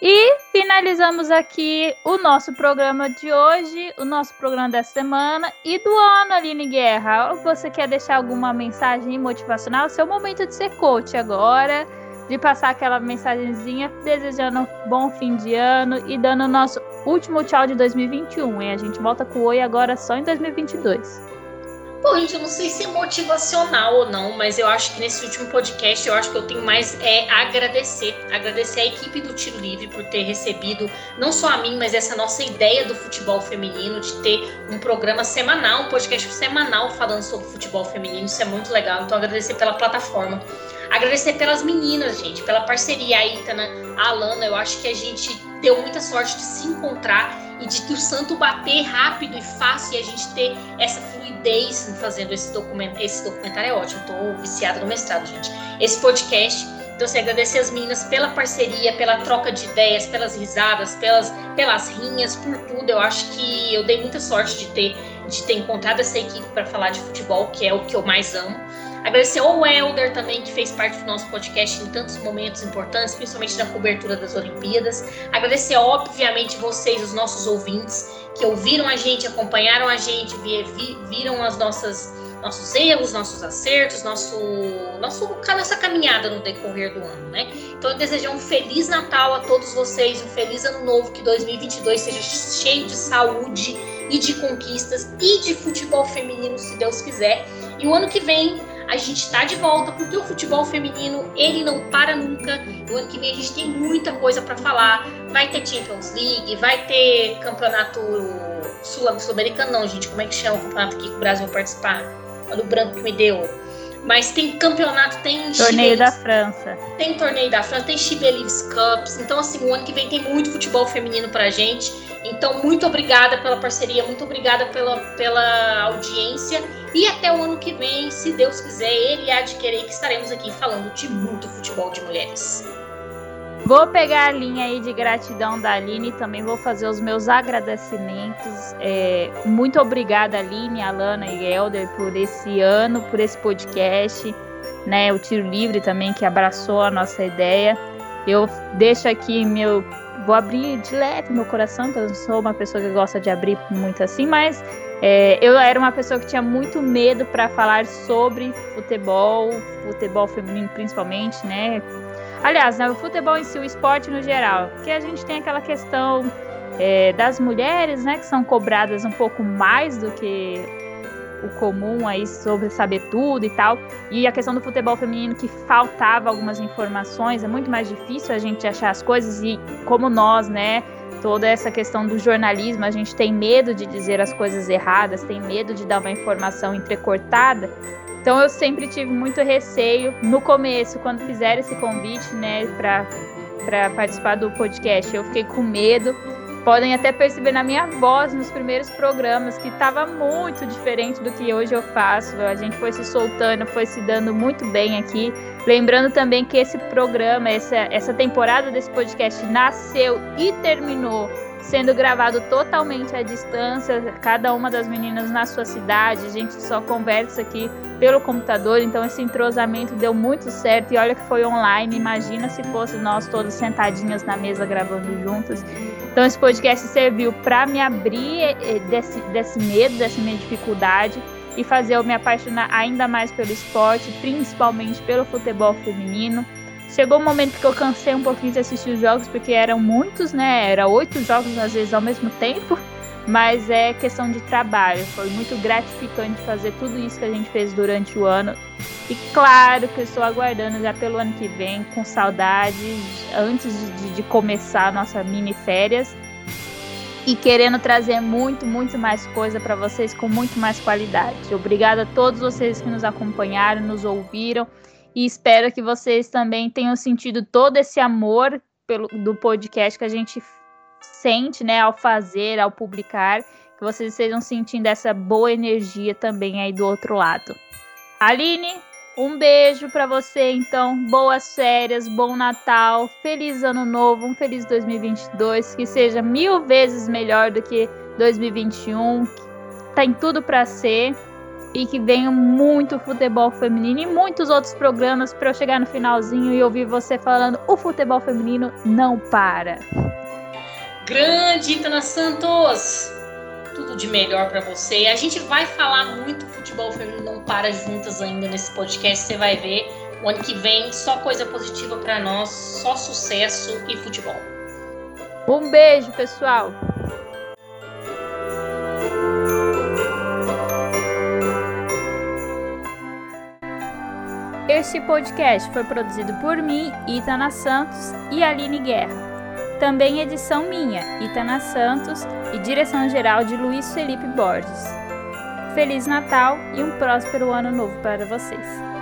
E finalizamos aqui o nosso programa de hoje, o nosso programa dessa semana e do ano, Aline Guerra. Você quer deixar alguma mensagem motivacional? Seu momento de ser coach agora, de passar aquela mensagenzinha desejando bom fim de ano e dando o nosso último tchau de 2021. E a gente volta com o Oi agora só em 2022. Bom, gente, eu não sei se é motivacional ou não, mas eu acho que nesse último podcast eu acho que eu tenho mais é agradecer. Agradecer a equipe do Tiro Livre por ter recebido não só a mim, mas essa nossa ideia do futebol feminino, de ter um programa semanal, um podcast semanal falando sobre futebol feminino. Isso é muito legal. Então, agradecer pela plataforma. Agradecer pelas meninas, gente, pela parceria, a Itana, a Alana. Eu acho que a gente deu muita sorte de se encontrar e de o santo bater rápido e fácil e a gente ter essa fluidez fazendo esse documento. Esse documentário é ótimo, tô viciada no mestrado, gente. Esse podcast. Então, assim, agradecer as meninas pela parceria, pela troca de ideias, pelas risadas, pelas, pelas rinhas, por tudo. Eu acho que eu dei muita sorte de ter, de ter encontrado essa equipe para falar de futebol, que é o que eu mais amo. Agradecer ao Helder também, que fez parte do nosso podcast em tantos momentos importantes, principalmente na cobertura das Olimpíadas. Agradecer, obviamente, vocês, os nossos ouvintes, que ouviram a gente, acompanharam a gente, viram as nossas nossos erros, nossos acertos, nosso, nosso, nossa caminhada no decorrer do ano, né? Então, eu desejo um feliz Natal a todos vocês, um feliz ano novo, que 2022 seja cheio de saúde e de conquistas e de futebol feminino, se Deus quiser. E o ano que vem a gente está de volta, porque o futebol feminino, ele não para nunca. O ano que vem a gente tem muita coisa para falar. Vai ter Champions League, vai ter campeonato sul-americano, não, gente. Como é que chama o campeonato aqui que o Brasil vai participar? Olha o branco que me deu. Mas tem campeonato, tem torneio da França. Tem torneio da França, tem She Believes Cups. Então, assim, o ano que vem tem muito futebol feminino pra gente. Então, muito obrigada pela parceria, muito obrigada pela, pela audiência. E até o ano que vem, se Deus quiser, ele há de querer que estaremos aqui falando de muito futebol de mulheres. Vou pegar a linha aí de gratidão da Aline e também vou fazer os meus agradecimentos. É, muito obrigada, Aline, Alana e Helder, por esse ano, por esse podcast, né? O Tiro Livre também, que abraçou a nossa ideia. Eu deixo aqui meu. Vou abrir de leve meu coração, porque eu não sou uma pessoa que gosta de abrir muito assim, mas é, eu era uma pessoa que tinha muito medo para falar sobre futebol, futebol feminino principalmente, né? Aliás, né, o futebol em si, o esporte no geral, porque a gente tem aquela questão é, das mulheres, né, que são cobradas um pouco mais do que o comum aí sobre saber tudo e tal. E a questão do futebol feminino que faltava algumas informações, é muito mais difícil a gente achar as coisas e como nós, né, toda essa questão do jornalismo, a gente tem medo de dizer as coisas erradas, tem medo de dar uma informação entrecortada. Então eu sempre tive muito receio no começo, quando fizeram esse convite, né, para participar do podcast, eu fiquei com medo Podem até perceber na minha voz nos primeiros programas que estava muito diferente do que hoje eu faço. A gente foi se soltando, foi se dando muito bem aqui. Lembrando também que esse programa, essa, essa temporada desse podcast nasceu e terminou sendo gravado totalmente à distância, cada uma das meninas na sua cidade, a gente só conversa aqui pelo computador, então esse entrosamento deu muito certo e olha que foi online, imagina se fosse nós todas sentadinhas na mesa gravando juntas. Então esse podcast serviu para me abrir eh, desse, desse medo, dessa minha dificuldade e fazer eu me apaixonar ainda mais pelo esporte, principalmente pelo futebol feminino. Chegou um momento que eu cansei um pouquinho de assistir os jogos, porque eram muitos, né? Era oito jogos às vezes ao mesmo tempo, mas é questão de trabalho. Foi muito gratificante fazer tudo isso que a gente fez durante o ano. E claro que eu estou aguardando já pelo ano que vem, com saudade, antes de, de começar a nossa mini férias. E querendo trazer muito, muito mais coisa para vocês com muito mais qualidade. Obrigada a todos vocês que nos acompanharam, nos ouviram e espero que vocês também tenham sentido todo esse amor pelo, do podcast que a gente sente, né, ao fazer, ao publicar, que vocês estejam sentindo essa boa energia também aí do outro lado. Aline, um beijo para você, então. Boas férias, bom Natal, feliz Ano Novo, um feliz 2022, que seja mil vezes melhor do que 2021. Tem tudo para ser e que venha muito futebol feminino e muitos outros programas para eu chegar no finalzinho e ouvir você falando o futebol feminino não para. Grande Itana Santos, tudo de melhor para você. A gente vai falar muito futebol feminino não para juntas ainda nesse podcast, você vai ver. O ano que vem só coisa positiva para nós, só sucesso e futebol. Um beijo, pessoal. Este podcast foi produzido por mim, Itana Santos e Aline Guerra. Também edição minha, Itana Santos, e direção geral de Luiz Felipe Borges. Feliz Natal e um próspero ano novo para vocês.